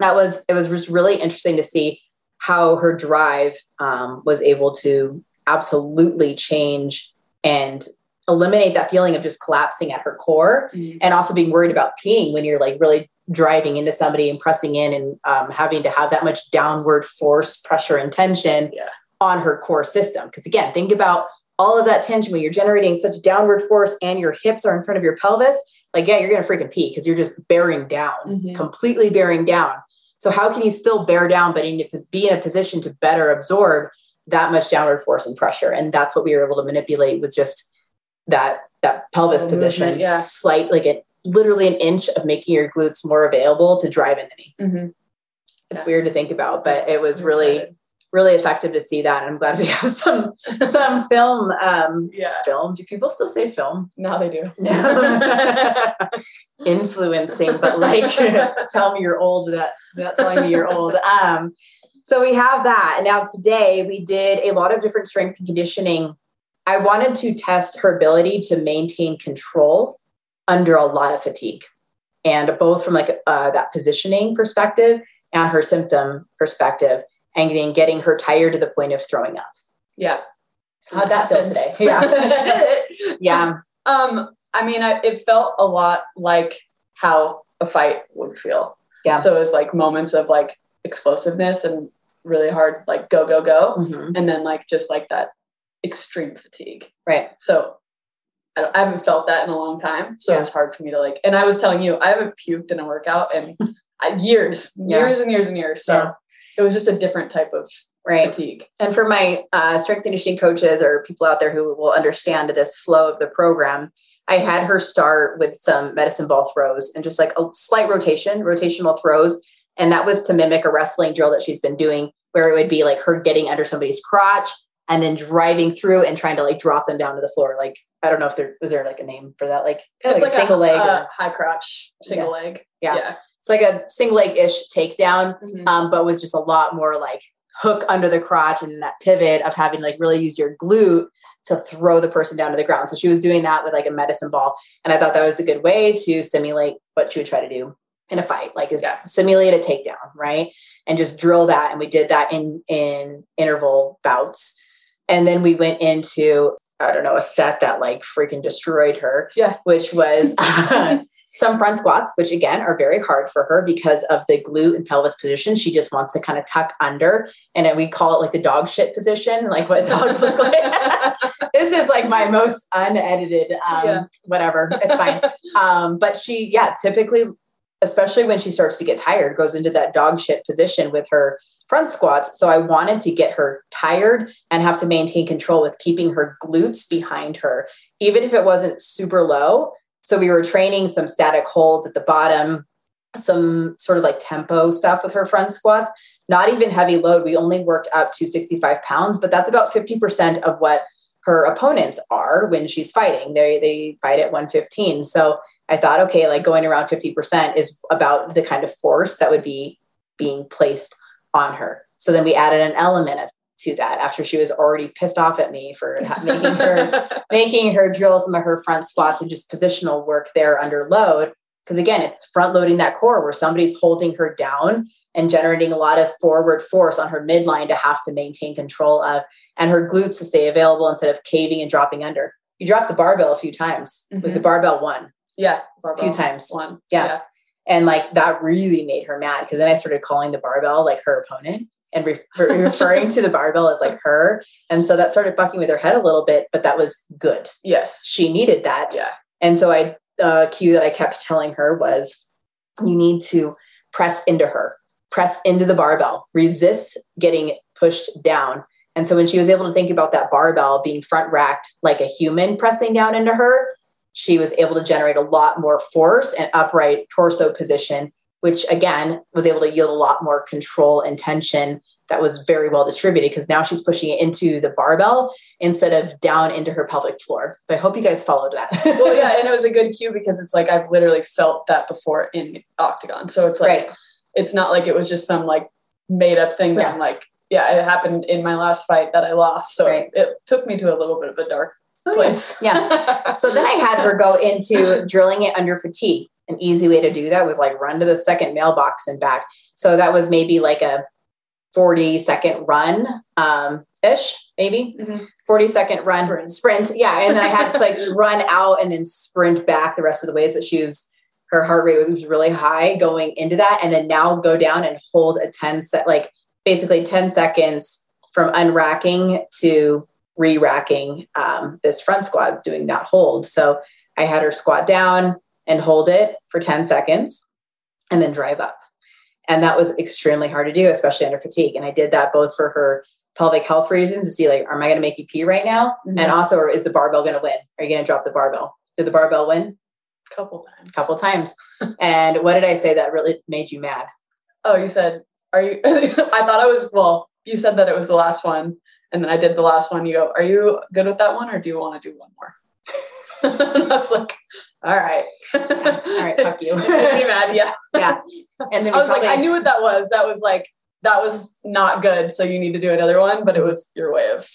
that was it was just really interesting to see how her drive um, was able to absolutely change and eliminate that feeling of just collapsing at her core Mhm. and also being worried about peeing when you're like really driving into somebody and pressing in and um, having to have that much downward force pressure and tension Yeah. On her core system because again think about all of that tension when you're generating such downward force and your hips are in front of your pelvis like yeah you're gonna freaking pee because you're just bearing down Mhm. completely bearing down so how can you still bear down but in, be in a position to better absorb that much downward force and pressure and that's what we were able to manipulate with just that that pelvis position movement, yeah. slight like it literally an inch of making your glutes more available to drive into me Mhm. it's Yeah. weird to think about but it was I'm really excited. Really effective to see that. And I'm glad we have some some film. Um, Yeah. film. Do people still say film? Now they do. Influencing, but like tell me you're old. That that telling me you're old. Um, so we have that. And now today we did a lot of different strength and conditioning. I wanted to test her ability to maintain control under a lot of fatigue, and both from like uh, that positioning perspective and her symptom perspective, and then getting her tired to the point of throwing up. Yeah. How'd that feel today? Yeah. Yeah. Um, I mean, I, it felt a lot like how a fight would feel. Yeah. So it was like moments of like explosiveness and really hard, like go, go, go. Mhm. And then like just like that extreme fatigue. Right. So I, don't, I haven't felt that in a long time. So Yeah. it's hard for me to like, and I was telling you, I haven't puked in a workout in years, Yeah. years and years and years. So. It was just a different type of Right. fatigue. And for my uh, strength and conditioning coaches or people out there who will understand this flow of the program, I had her start with some medicine ball throws and just like a slight rotation, rotational throws. And that was to mimic a wrestling drill that she's been doing, where it would be like her getting under somebody's crotch and then driving through and trying to like drop them down to the floor. Like, I don't know if there was there like a name for that, like kind It's of like, like, a single leg. uh, or, high crotch, single leg. Yeah. Yeah. It's like a single leg ish takedown Mhm. um, but with just a lot more like hook under the crotch and that pivot of having like really use your glute to throw the person down to the ground. So she was doing that with like a medicine ball. And I thought that was a good way to simulate what she would try to do in a fight, like is Yeah. simulate a takedown, right? And just drill that. And we did that in in interval bouts. And then we went into I don't know, a set that like freaking destroyed her. Yeah. Which was some front squats, which again are very hard for her because of the glute and pelvis position. She just wants to kind of tuck under. And then we call it like the dog shit position, like what dogs look like. this is like my most unedited, um, Yeah. whatever. It's fine. um, but she, yeah, typically, especially when she starts to get tired, goes into that dog shit position with her front squats. So I wanted to get her tired and have to maintain control with keeping her glutes behind her, even if it wasn't super low. So we were training some static holds at the bottom, some sort of like tempo stuff with her front squats, not even heavy load. We only worked up to 65 pounds, but that's about 50% of what her opponents are when she's fighting. They they fight at 115. So I thought, okay, like going around 50% is about the kind of force that would be being placed on her. So then we added an element of to that after she was already pissed off at me for making her making her drill some of her front squats and just positional work there under load. Because again, it's front loading that core where somebody's holding her down and generating a lot of forward force on her midline to have to maintain control of and her glutes to stay available instead of caving and dropping under. You drop the barbell a few times with Mhm. the barbell one, yeah. a few times. One. Yeah. And like that really made her mad because then I started calling the barbell like her opponent and re- re- referring to the barbell as like her. And so that started fucking with her head a little bit, but that was good. Yes. She needed that. Yeah. And so I uh, cue that I kept telling her was you need to press into her, press into the barbell, resist getting pushed down. And so when she was able to think about that barbell being front racked like a human pressing down into her, she was able to generate a lot more force and upright torso position, which again was able to yield a lot more control and tension that was very well distributed because now she's pushing it into the barbell instead of down into her pelvic floor. So I hope you guys followed that. well, yeah, and it was a good cue because it's like I've literally felt that before in octagon. So it's like Right. it's not like it was just some like made up thing that Yeah. I'm like, yeah, it happened in my last fight that I lost. So Right. it took me to a little bit of a dark Oh, place. Yeah. So then I had her go into drilling it under fatigue. An easy way to do that was like run to the second mailbox and back. So that was maybe like a 40 second run um, ish, maybe Mhm. 40 second run Sprint. sprint. Yeah. And then I had to like run out and then sprint back the rest of the ways that she was, her heart rate was really high going into that. And then now go down and hold a 10 set, like basically 10 seconds from unracking to re-racking um, this front squat, doing that hold. So I had her squat down and hold it for 10 seconds and then drive up. And that was extremely hard to do, especially under fatigue. And I did that both for her pelvic health reasons to see like, am I going to make you pee right now? Mhm. And also, or is the barbell going to win? Are you going to drop the barbell? Did the barbell win? couple times. A couple times. and what did I say that really made you mad? Oh, you said, are you? I thought I was, well, you said that it was the last one, and then I did the last one. You go, "Are you good with that one, or do you want to do one more?" I was like, "All right, all right, fuck you." be mad, yeah, yeah. And then I was probably, like, I knew what that was. That was like that was not good. So you need to do another one. But it was your way of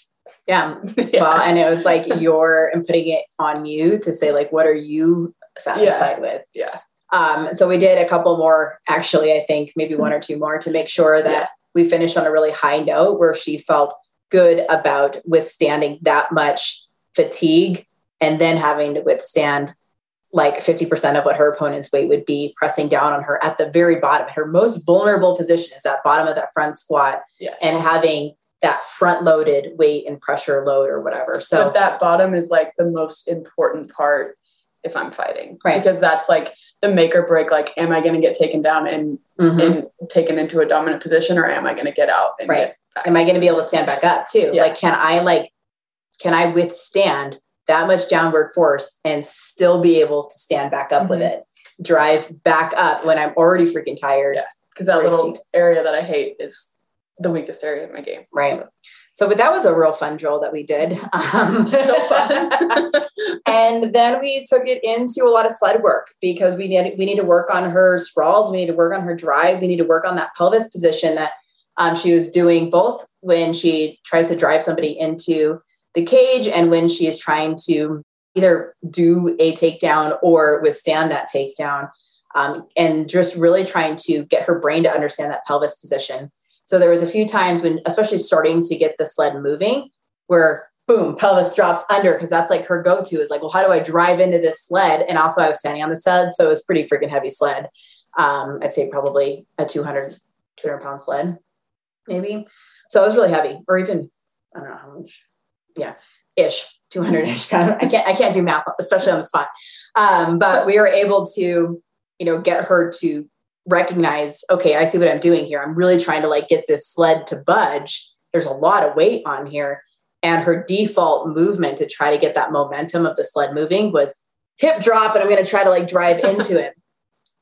yeah. yeah. Well, and it was like your and putting it on you to say like, what are you satisfied with? yeah. Um, so we did a couple more, actually, I think maybe one or two more to make sure that Yeah. we finished on a really high note where she felt good about withstanding that much fatigue and then having to withstand like 50% of what her opponent's weight would be pressing down on her at the very bottom. Her most vulnerable position is that bottom of that front squat Yes. and having that front loaded weight and pressure load or whatever. So but that bottom is like the most important part if I'm fighting. Right. Because that's like the make or break. Like, am I going to get taken down and, mhm. and taken into a dominant position or am I going to get out and Right. get am I going to be able to stand back up too? Yeah. Like, can I like, can I withstand that much downward force and still be able to stand back up with Mhm. it? Drive back up when I'm already freaking tired. Yeah. Because that little area that I hate is the weakest area of my game. Right. So, So, but that was a real fun drill that we did. Um, so fun. and then we took it into a lot of sled work because we need we need to work on her sprawls, we need to work on her drive, we need to work on that pelvis position that um, she was doing both when she tries to drive somebody into the cage and when she is trying to either do a takedown or withstand that takedown. Um, and just really trying to get her brain to understand that pelvis position. So there was a few times when, especially starting to get the sled moving, where boom, pelvis drops under because that's like her go-to is like, well, how do I drive into this sled? And also I was standing on the sled, so it was pretty freaking heavy sled. Um, I'd say probably a 200, 200 pound sled, maybe. So it was really heavy, or even I don't know how much. Yeah, ish, 200 ish. I can't I can't do math, especially on the spot. Um, but we were able to, you know, get her to recognize, okay, I see what I'm doing here. I'm really trying to like get this sled to budge. There's a lot of weight on here. And her default movement to try to get that momentum of the sled moving was hip drop, and I'm going to try to like drive into it.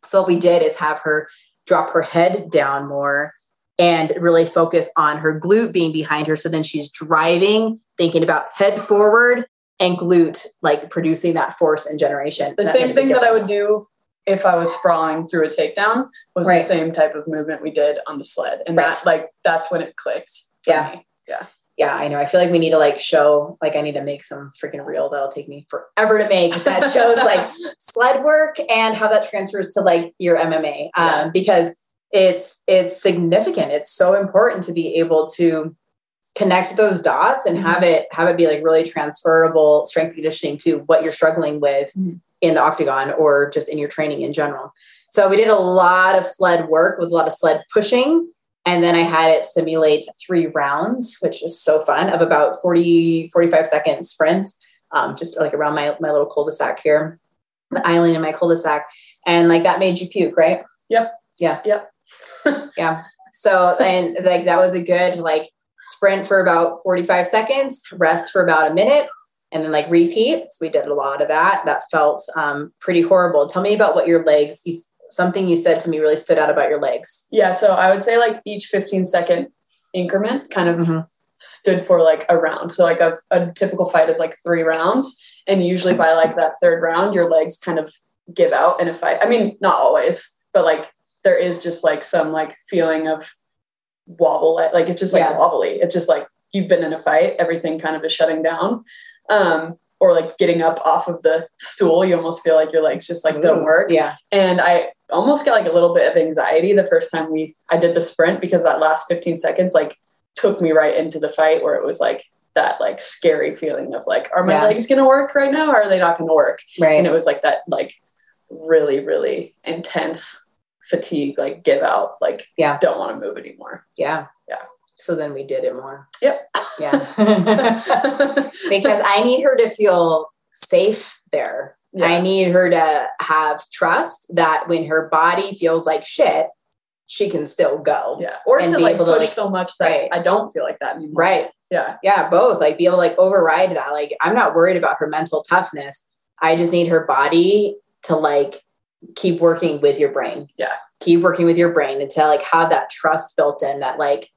So what we did is have her drop her head down more and really focus on her glute being behind her. So then she's driving, thinking about head forward and glute, like producing that force and generation. the same made a big thing that I would do if I was sprawling through a takedown was Right. the same type of movement we did on the sled. And Right. that's like, that's when it clicked. for Yeah. me. Yeah. Yeah, I know. I feel like we need to like show, like I need to make some freaking reel that'll take me forever to make that shows like sled work and how that transfers to like your MMA. Um, Yeah. because it's it's significant. It's so important to be able to connect those dots and have it have it be like really transferable strength conditioning to what you're struggling with Mhm. in the octagon or just in your training in general. So we did a lot of sled work with a lot of sled pushing and then I had it simulate three rounds, which is so fun, of about 40, 45 second sprints, um, just like around my, my little cul-de-sac here, the island in my cul-de-sac. And like that made you puke, right? Yep. Yeah. Yep. Yeah. So, and like that was a good like sprint for about 45 seconds, rest for about a minute, and then like repeat. So we did a lot of that. That felt um, pretty horrible. Tell me about what your legs, you, something you said to me really stood out about your legs. Yeah. So I would say like each 15 second increment kind of Mhm. stood for like a round. So like a, a typical fight is like three rounds. And usually by like that third round, your legs kind of give out in a fight. I mean, not always, but like there is just like some like feeling of wobble. Like it's just like Yeah. wobbly. It's just like you've been in a fight, everything kind of is shutting down. Um, or like getting up off of the stool, you almost feel like your legs just like don't work Yeah. and I almost got like a little bit of anxiety the first time we I did the sprint because that last 15 seconds like took me right into the fight where it was like that like scary feeling of like are my Yeah. legs to work right now or are they not to work Right. and it was like that like really really intense fatigue like give out like Yeah. don't want to move anymore Yeah. Yeah. So then we did it more. Yep. Yeah. because I need her to feel safe there. I need her to have trust that when her body feels like shit, she can still go. yeah or to like able to, push like- so much that Right. I don't feel like that anymore Right. yeah Yeah. Both. Like be able to like override that. Like I'm not worried about her mental toughness. I just need her body to like keep working with your brain. Yeah. Keep working with your brain and to like have that trust built in that like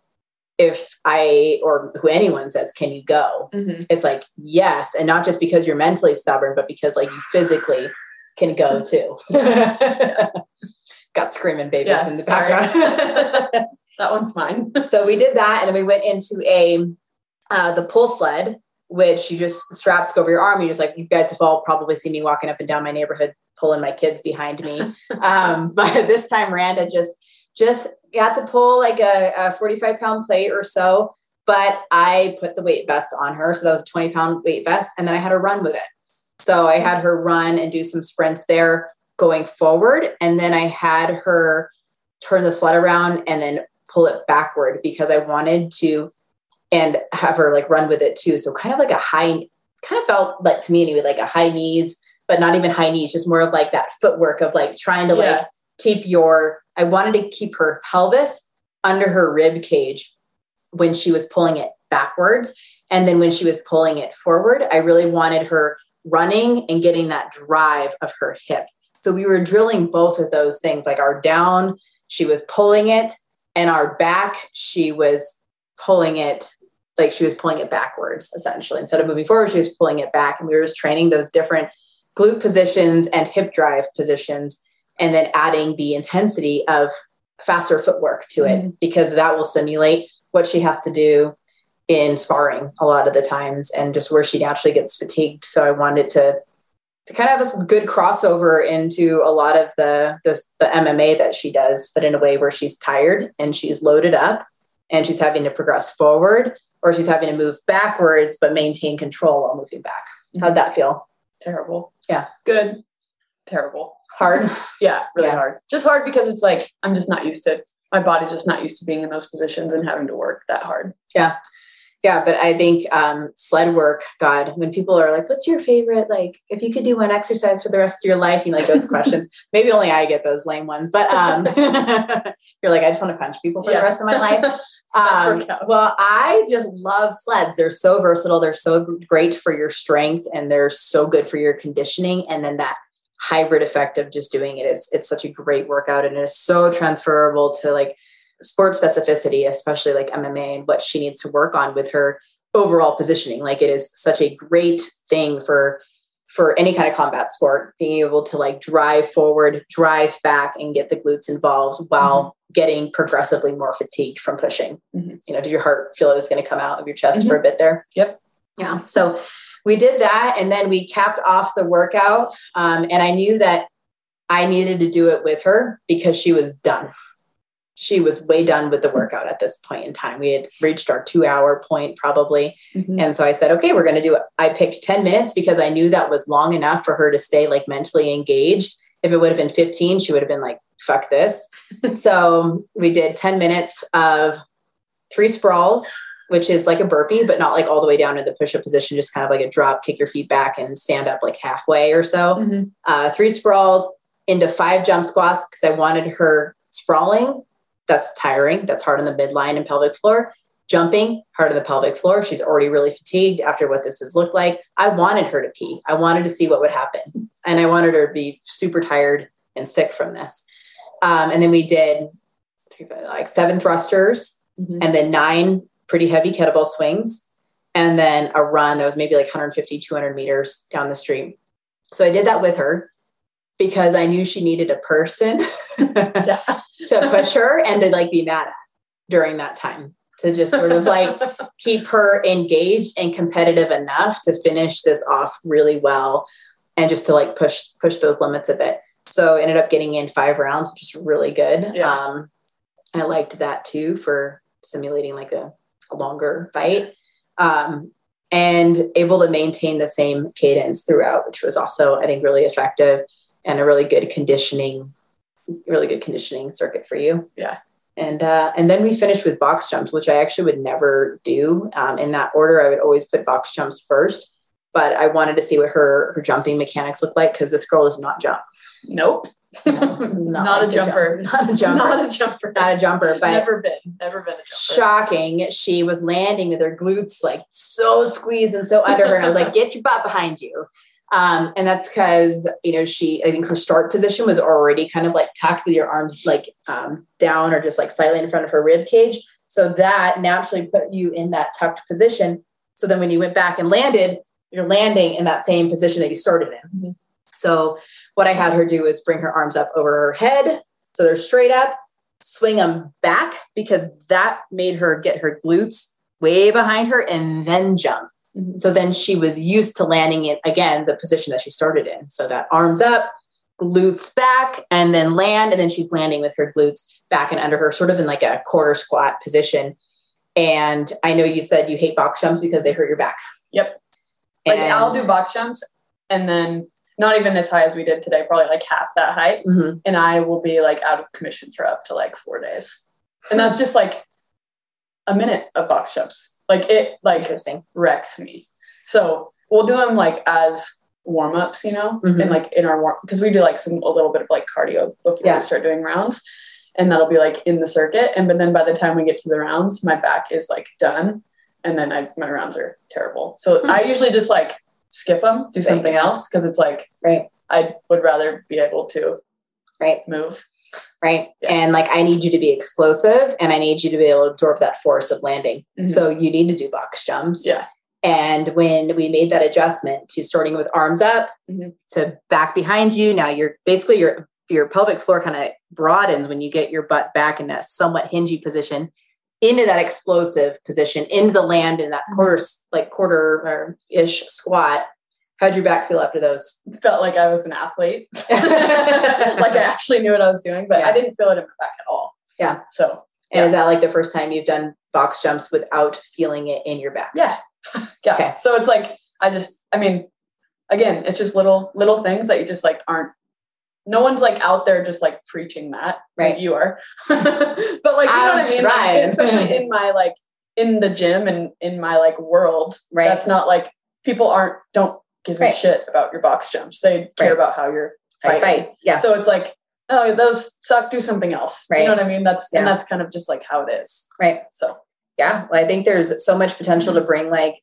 if I or who anyone says, "Can you go?" Mhm. It's like yes, and not just because you're mentally stubborn, but because like you physically can go too. Got screaming babies Yeah, in the sorry. background. that one's mine. so we did that, and then we went into a uh, the pull sled, which you just straps go over your arm. You just like you guys have all probably seen me walking up and down my neighborhood pulling my kids behind me. um, but this time, Randa just just got to pull like a, a 45 pound plate or so. But I put the weight vest on her, so that was a 20 pound weight vest, and then I had her run with it. So I had her run and do some sprints there going forward, and then I had her turn the sled around and then pull it backward because I wanted to and have her like run with it too. So kind of like a high, kind of felt like to me anyway, like a high knees, but not even high knees, just more of like that footwork of like trying to Yeah. like keep your, I wanted to keep her pelvis under her rib cage when she was pulling it backwards. And then when she was pulling it forward, I really wanted her running and getting that drive of her hip. So we were drilling both of those things, like our down, she was pulling it, and our back, she was pulling it like she was pulling it backwards essentially. Instead of moving forward, she was pulling it back. And we were just training those different glute positions and hip drive positions, and then adding the intensity of faster footwork to it mm-hmm. because that will simulate what she has to do in sparring a lot of the times and just where she naturally gets fatigued. So I wanted to to kind of have a good crossover into a lot of the, the the MMA that she does, but in a way where she's tired and she's loaded up and she's having to progress forward or she's having to move backwards but maintain control while moving back. How'd mm-hmm. that feel? Terrible. Yeah. Good. Terrible. Hard? Yeah, really Yeah. hard. Just hard because it's like I'm just not used to my body's just not used to being in those positions and having to work that hard. Yeah, but I think um, sled work, God, when people are like, what's your favorite? Like, if you could do one exercise for the rest of your life, you know, like those questions. Maybe only I get those lame ones, but um, you're like, I just want to punch people for Yeah. the rest of my life. Um, well, I just love sleds. They're so versatile. They're so great for your strength and they're so good for your conditioning. And then that hybrid effect of just doing it is it's such a great workout and it is so transferable to like sport specificity, especially like MMA and what she needs to work on with her overall positioning. Like it is such a great thing for for any kind of combat sport, being able to like drive forward, drive back, and get the glutes involved while getting progressively more fatigued from pushing. Mhm. You know, did your heart feel it was going to come out of your chest for a bit there? Yep. Yeah. So we did that, and then we capped off the workout. Um, and I knew that I needed to do it with her because she was done. She was way done with the workout at this point in time. We had reached our two hour point probably. Mhm. And so I said, okay, we're going to do it. I picked 10 minutes because I knew that was long enough for her to stay like mentally engaged. If it would have been 15, she would have been like, fuck this. so we did 10 minutes of three sprawls, which is like a burpee, but not like all the way down in the push up position, just kind of like a drop, kick your feet back and stand up like halfway or so. Mhm. Uh, three sprawls into five jump squats because I wanted her sprawling. That's tiring. That's hard on the midline and pelvic floor. Jumping hard on the pelvic floor. She's already really fatigued after what this has looked like. I wanted her to pee. I wanted to see what would happen. And I wanted her to be super tired and sick from this. Um, and then we did three, five, like seven thrusters Mhm. and then nine pretty heavy kettlebell swings and then a run that was maybe like 150 200 meters down the street so i did that with her because i knew she needed a person to push her and to like be mad at during that time to just sort of like keep her engaged and competitive enough to finish this off really well and just to like push push those limits a bit. So ended up getting in five rounds which is really good. Yeah. um i liked that too for simulating like a, a longer fight. Um and able to maintain the same cadence throughout which was also i think really effective and a really good conditioning really good conditioning circuit for you Yeah. and uh, and then we finished with box jumps, which I actually would never do um, in that order. I would always put box jumps first, but I wanted to see what her her jumping mechanics look like because this girl does not jump. Nope. No, not, like a jumper. jump. Not a jumper. Not a jumper. Not a jumper, but never been. Never been a jumper. shocking. She was landing with her glutes like so squeezed and so under her. And I was like, get your butt behind you. Um, and that's because, you know, she, I think her start position was already kind of like tucked with your arms like um, down or just like slightly in front of her rib cage. So that naturally put you in that tucked position. So then when you went back and landed, you're landing in that same position that you started in. Mhm. So what I had her do is bring her arms up over her head. So they're straight up, swing them back because that made her get her glutes way behind her and then jump. Mhm. So then she was used to landing in again the position that she started in. So that arms up, glutes back, and then land. And then she's landing with her glutes back and under her, sort of in like a quarter squat position. And I know you said you hate box jumps because they hurt your back. Yep. Like I'll do box jumps and then not even as high as we did today, probably like half that height. Mhm. And I will be like out of commission for up to like four days. And that's just like a minute of box jumps. Like it like Interesting. wrecks me. So we'll do them like as warm ups, you know, Mhm. and like in our warm because we do like some a little bit of like cardio before Yeah. we start doing rounds. And that'll be like in the circuit. And but then by the time we get to the rounds, my back is like done. And then I my rounds are terrible. So Hmm. I usually just like skip them, do Right. something else because it's like Right. I would rather be able to Right. move. Right. Yeah. And like I need you to be explosive and I need you to be able to absorb that force of landing. Mhm. So you need to do box jumps. Yeah. And when we made that adjustment to starting with arms up Mhm. to back behind you, now you're basically your your pelvic floor kind of broadens when you get your butt back in that somewhat hingy position into that explosive position, into the land in that Mhm. quarter like quarter or ish squat. How'd your back feel after those? Felt like I was an athlete. like I actually knew what I was doing, but Yeah. I didn't feel it in my back at all. Yeah. So And is that like the first time you've done box jumps without feeling it in your back? yeah. yeah. Okay. So it's like I just I mean, again, it's just little little things that you just like aren't no one's like out there just like preaching that. Right. Like you are. but like you know what I mean? Like, especially in my like in the gym and in my like world. Right. That's not like people aren't don't give Right. a shit about your box jumps. They care Right. about how you're fighting. fight. Yeah. So it's like, oh, those suck. Do something else. Right. You know what I mean? That's Yeah. and that's kind of just like how it is. Right. So Yeah. Well, I think there's so much potential to bring like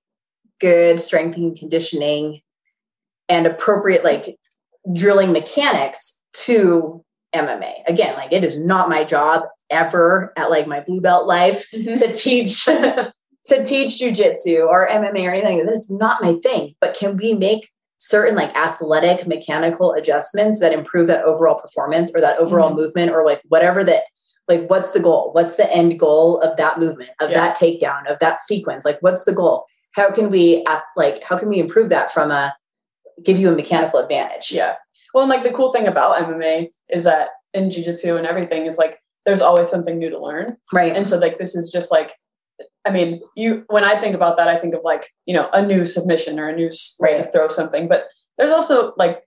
good strength and conditioning and appropriate like drilling mechanics to MMA. Again, like it is not my job ever at like my blue belt life mm-hmm. to teach to teach jujitsu or MMA or anything. That is not my thing. But can we make certain like athletic mechanical adjustments that improve that overall performance or that overall Mhm. movement or like whatever that like what's the goal? What's the end goal of that movement, of Yeah. that takedown, of that sequence? Like what's the goal? How can we like how can we improve that from a give you a mechanical advantage? yeah. Well, and like the cool thing about MMA is that in jiu-jitsu and everything is like there's always something new to learn. Right. And so like this is just like I mean, you when I think about that, I think of like, you know, a new submission or a new way to throw something. But there's also like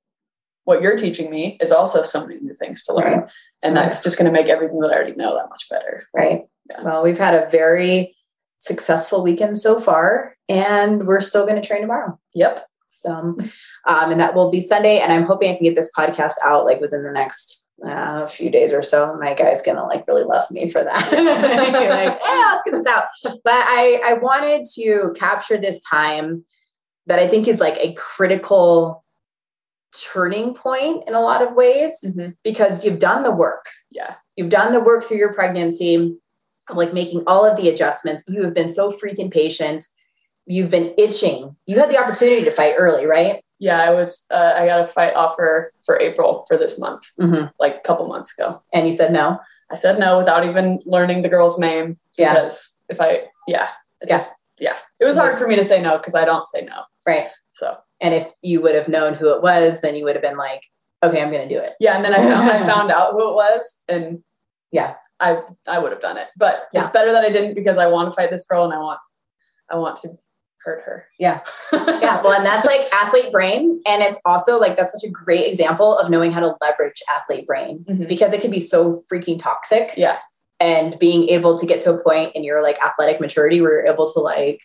what you're teaching me is also so many new things to learn. Right. And Right. that's just gonna make everything that I already know that much better. Right. Yeah. Well, we've had a very successful weekend so far, and we're still going to train tomorrow. Yep. So, um, and that will be Sunday. And I'm hoping I can get this podcast out like within the next uh, a few days or so. My guy's gonna like really love me for that. like, yeah, let's get this out. But I I wanted to capture this time that I think is like a critical turning point in a lot of ways Mhm. because you've done the work Yeah. you've done the work through your pregnancy of like making all of the adjustments you have been so freaking patient you've been itching you had the opportunity to fight early right Yeah, I was. Uh, I got a fight offer for April for this month, mm-hmm. like a couple months ago. and you said no I said no without even learning the girl's name. Yeah. Because if I, yeah, it Yeah. just, yeah, it was hard for me to say no because I don't say no. right So and if you would have known who it was then you would have been like okay i'm gonna do it yeah, and then I found, I found out who it was, and Yeah. I I would have done it. But Yeah. it's better that I didn't because I want to fight this girl and I want I want to hurt her. Yeah. yeah well and that's like athlete brain and it's also like that's such a great example of knowing how to leverage athlete brain Mhm. because it can be so freaking toxic Yeah. and being able to get to a point in your like athletic maturity where you're able to like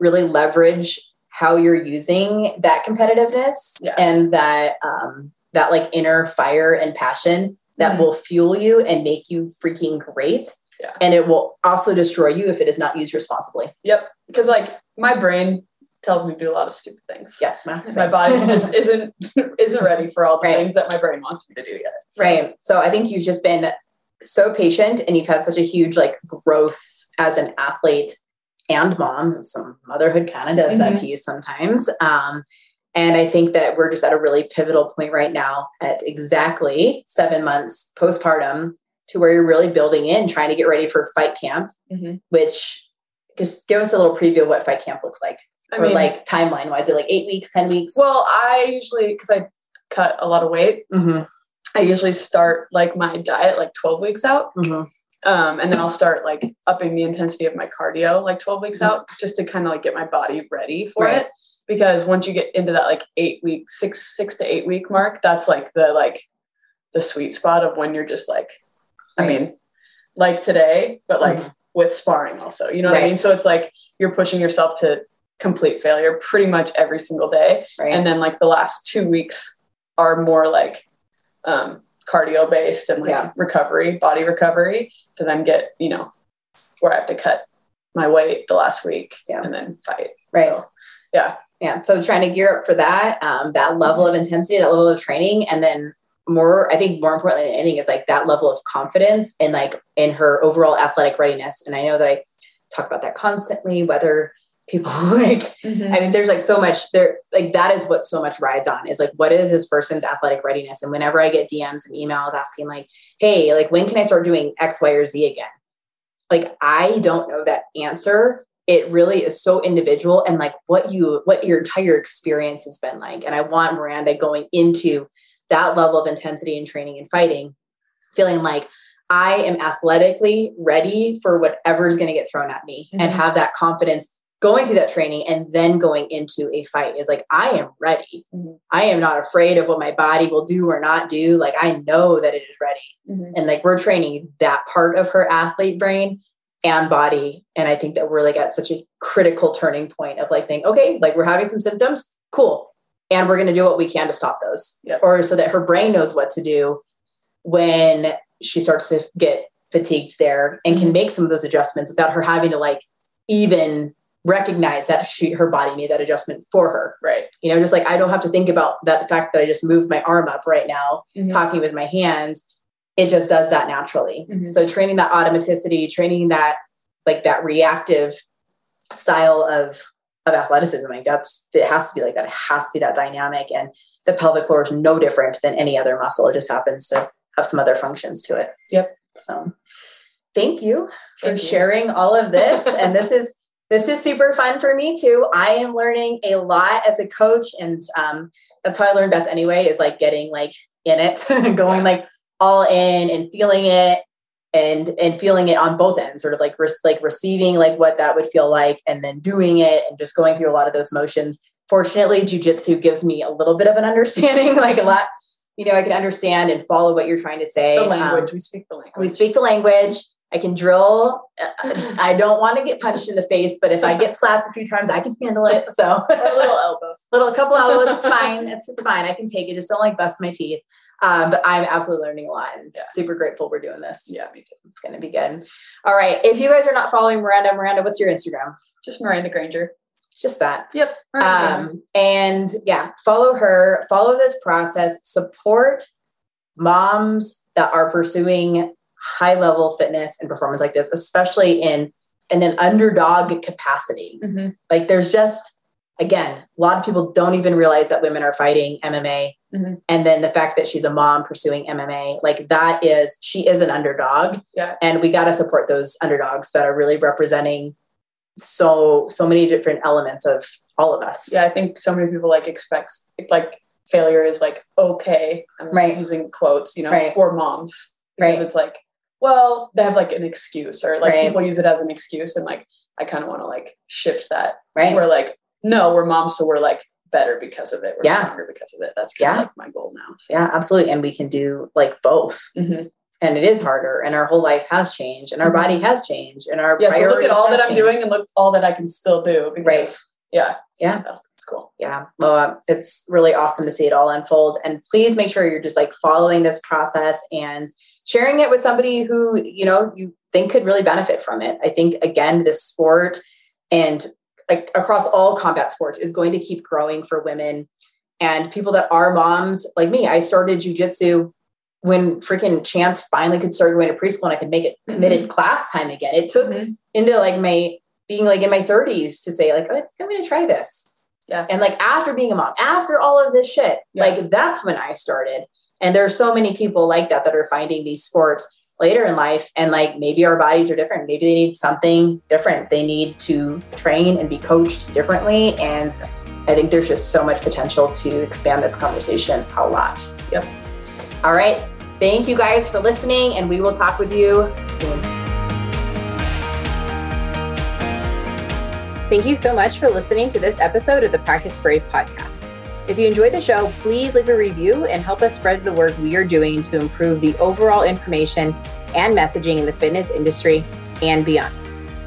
really leverage how you're using that competitiveness Yeah. and that um that like inner fire and passion that Mhm. will fuel you and make you freaking great Yeah. and it will also destroy you if it is not used responsibly Yep. Because like my brain tells me to do a lot of stupid things. yeah My body just isn't isn't ready for all the Right. things that my brain wants me to do yet. So, Right. So I think you've just been so patient and you've had such a huge like growth as an athlete and mom. Some motherhood kind of does mm-hmm. that to you sometimes. Um, and I think that we're just at a really pivotal point right now at exactly seven months postpartum to where you're really building in, trying to get ready for fight camp, mm-hmm. which just give us a little preview of what fight camp looks like. I or mean, like timeline wise, it like eight weeks, 10 weeks? Well, I usually, because I cut a lot of weight, mm-hmm. I usually start like my diet like 12 weeks out. Mm-hmm. Um, and then I'll start like upping the intensity of my cardio like 12 weeks mm-hmm. out just to kind of like get my body ready for right. it. Because once you get into that like eight week, six, six to eight week mark, that's like the like the sweet spot of when you're just like. I mean, like today, but like mm-hmm. with sparring also, you know what. I mean? So it's like you're pushing yourself to complete failure pretty much every single day. And then like the last two weeks are more like um, cardio based and like yeah. recovery, body recovery to then get, you know, where I have to cut my weight the last week yeah. and then fight. Right. So, yeah. Yeah. So trying to gear up for that, um, that level of intensity, that level of training, and then more, I think more importantly than anything is like that level of confidence and like in her overall athletic readiness. And I know that I talk about that constantly, whether people like mm-hmm. i mean there's like so much there like that is what so much rides on is like what is this person's athletic readiness and whenever i get dms and emails asking like hey like when can i start doing x y or z again like i don't know that answer it really is so individual and like what you what your entire experience has been like and i want miranda going into that level of intensity and training and fighting feeling like i am athletically ready for whatever's going to get thrown at me mm-hmm. and have that confidence going through that training and then going into a fight. Is like i am ready. Mm-hmm. i am not afraid of what my body will do or not do. Like i know that it is ready. Mm-hmm. and like we're training that part of her athlete brain and body. And i think that we're like at such a critical turning point of like saying okay like we're having some symptoms. Cool and we're going to do what we can to stop those yep. or so that her brain knows what to do when she starts to get fatigued there and can mm-hmm. make some of those adjustments without her having to like even recognize that she her body made that adjustment for her right you know just like i don't have to think about that the fact that i just moved my arm up right now mm-hmm. talking with my hands it just does that naturally mm-hmm. so training that automaticity training that like that reactive style of of athleticism. Like that's it has to be like that. It has to be that dynamic. And the pelvic floor is no different than any other muscle. It just happens to have some other functions to it. Yep. So thank you for thank sharing you. all of this. And this is this is super fun for me too. I am learning a lot as a coach, and um, that's how I learn best anyway. Is like getting like in it, going like all in and feeling it, and and feeling it on both ends, sort of like re- like receiving like what that would feel like, and then doing it, and just going through a lot of those motions. Fortunately, jujitsu gives me a little bit of an understanding, like a lot. You know, I can understand and follow what you're trying to say. The language, um, we speak the language. We speak the language I can drill. I don't want to get punched in the face, but if I get slapped a few times, I can handle it. So a little elbow, little a couple elbows, it's fine. It's, it's fine. I can take it. Just don't like bust my teeth. Um, but I'm absolutely learning a lot and yeah. super grateful we're doing this. Yeah, me too. It's going to be good. All right. If you guys are not following Miranda, Miranda, what's your Instagram? Just Miranda Granger. Just that. Yep. Um, and yeah, follow her, follow this process, support moms that are pursuing high level fitness and performance like this, especially in in an underdog capacity. Mm-hmm. Like there's just again, a lot of people don't even realize that women are fighting MMA. Mm-hmm. And then the fact that she's a mom pursuing MMA, like that is she is an underdog. Yeah. And we got to support those underdogs that are really representing so so many different elements of all of us. Yeah, I think so many people like expects like failure is like okay. I'm right. using quotes, you know, right. for moms. Because right. it's like well, they have like an excuse or like right. people use it as an excuse. And like, I kind of want to like shift that. Right. We're like, no, we're moms. So we're like better because of it. We're yeah. stronger because of it. That's kind yeah. of like my goal now. So. Yeah, absolutely. And we can do like both. Mm-hmm. And it is harder, and our whole life has changed, and our mm-hmm. body has changed, and our yeah. So look at all that I'm changed. doing, and look all that I can still do. Because, right. Yeah. Yeah. That's cool. Yeah. Well, uh, it's really awesome to see it all unfold. And please make sure you're just like following this process and sharing it with somebody who, you know, you think could really benefit from it. I think, again, this sport and like across all combat sports is going to keep growing for women and people that are moms like me. I started jujitsu when freaking Chance finally could start going to preschool and I could make it committed mm-hmm. class time again. It took mm-hmm. into like my being like in my 30s to say, like, oh, I think I'm gonna try this. Yeah. And like after being a mom, after all of this shit, yeah. like that's when I started. And there's so many people like that that are finding these sports later in life. And like maybe our bodies are different. Maybe they need something different. They need to train and be coached differently. And I think there's just so much potential to expand this conversation a lot. Yep. All right. Thank you guys for listening, and we will talk with you soon. Thank you so much for listening to this episode of the Practice Brave podcast. If you enjoyed the show, please leave a review and help us spread the work we are doing to improve the overall information and messaging in the fitness industry and beyond.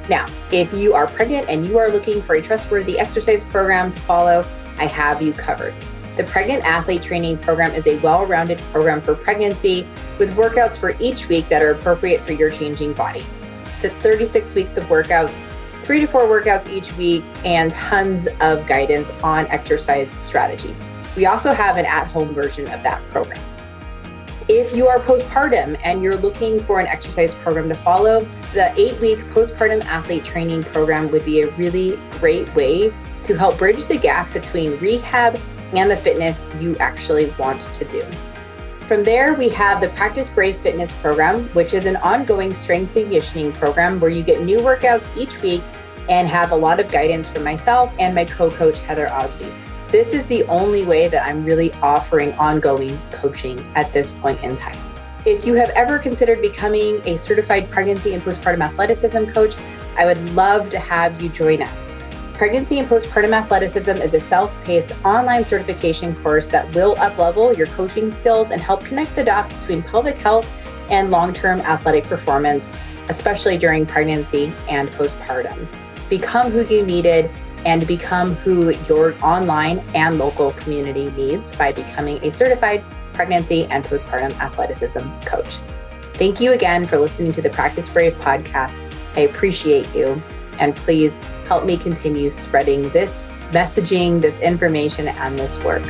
Now, if you are pregnant and you are looking for a trustworthy exercise program to follow, I have you covered. The Pregnant Athlete Training Program is a well rounded program for pregnancy with workouts for each week that are appropriate for your changing body. That's 36 weeks of workouts, three to four workouts each week, and tons of guidance on exercise strategy. We also have an at home version of that program. If you are postpartum and you're looking for an exercise program to follow, the eight week postpartum athlete training program would be a really great way to help bridge the gap between rehab and the fitness you actually want to do. From there, we have the Practice Brave Fitness program, which is an ongoing strength and conditioning program where you get new workouts each week and have a lot of guidance from myself and my co coach, Heather Osby. This is the only way that I'm really offering ongoing coaching at this point in time. If you have ever considered becoming a certified pregnancy and postpartum athleticism coach, I would love to have you join us. Pregnancy and Postpartum Athleticism is a self paced online certification course that will uplevel your coaching skills and help connect the dots between pelvic health and long term athletic performance, especially during pregnancy and postpartum. Become who you needed and become who your online and local community needs by becoming a certified pregnancy and postpartum athleticism coach. Thank you again for listening to the Practice Brave podcast. I appreciate you. And please help me continue spreading this messaging, this information, and this work.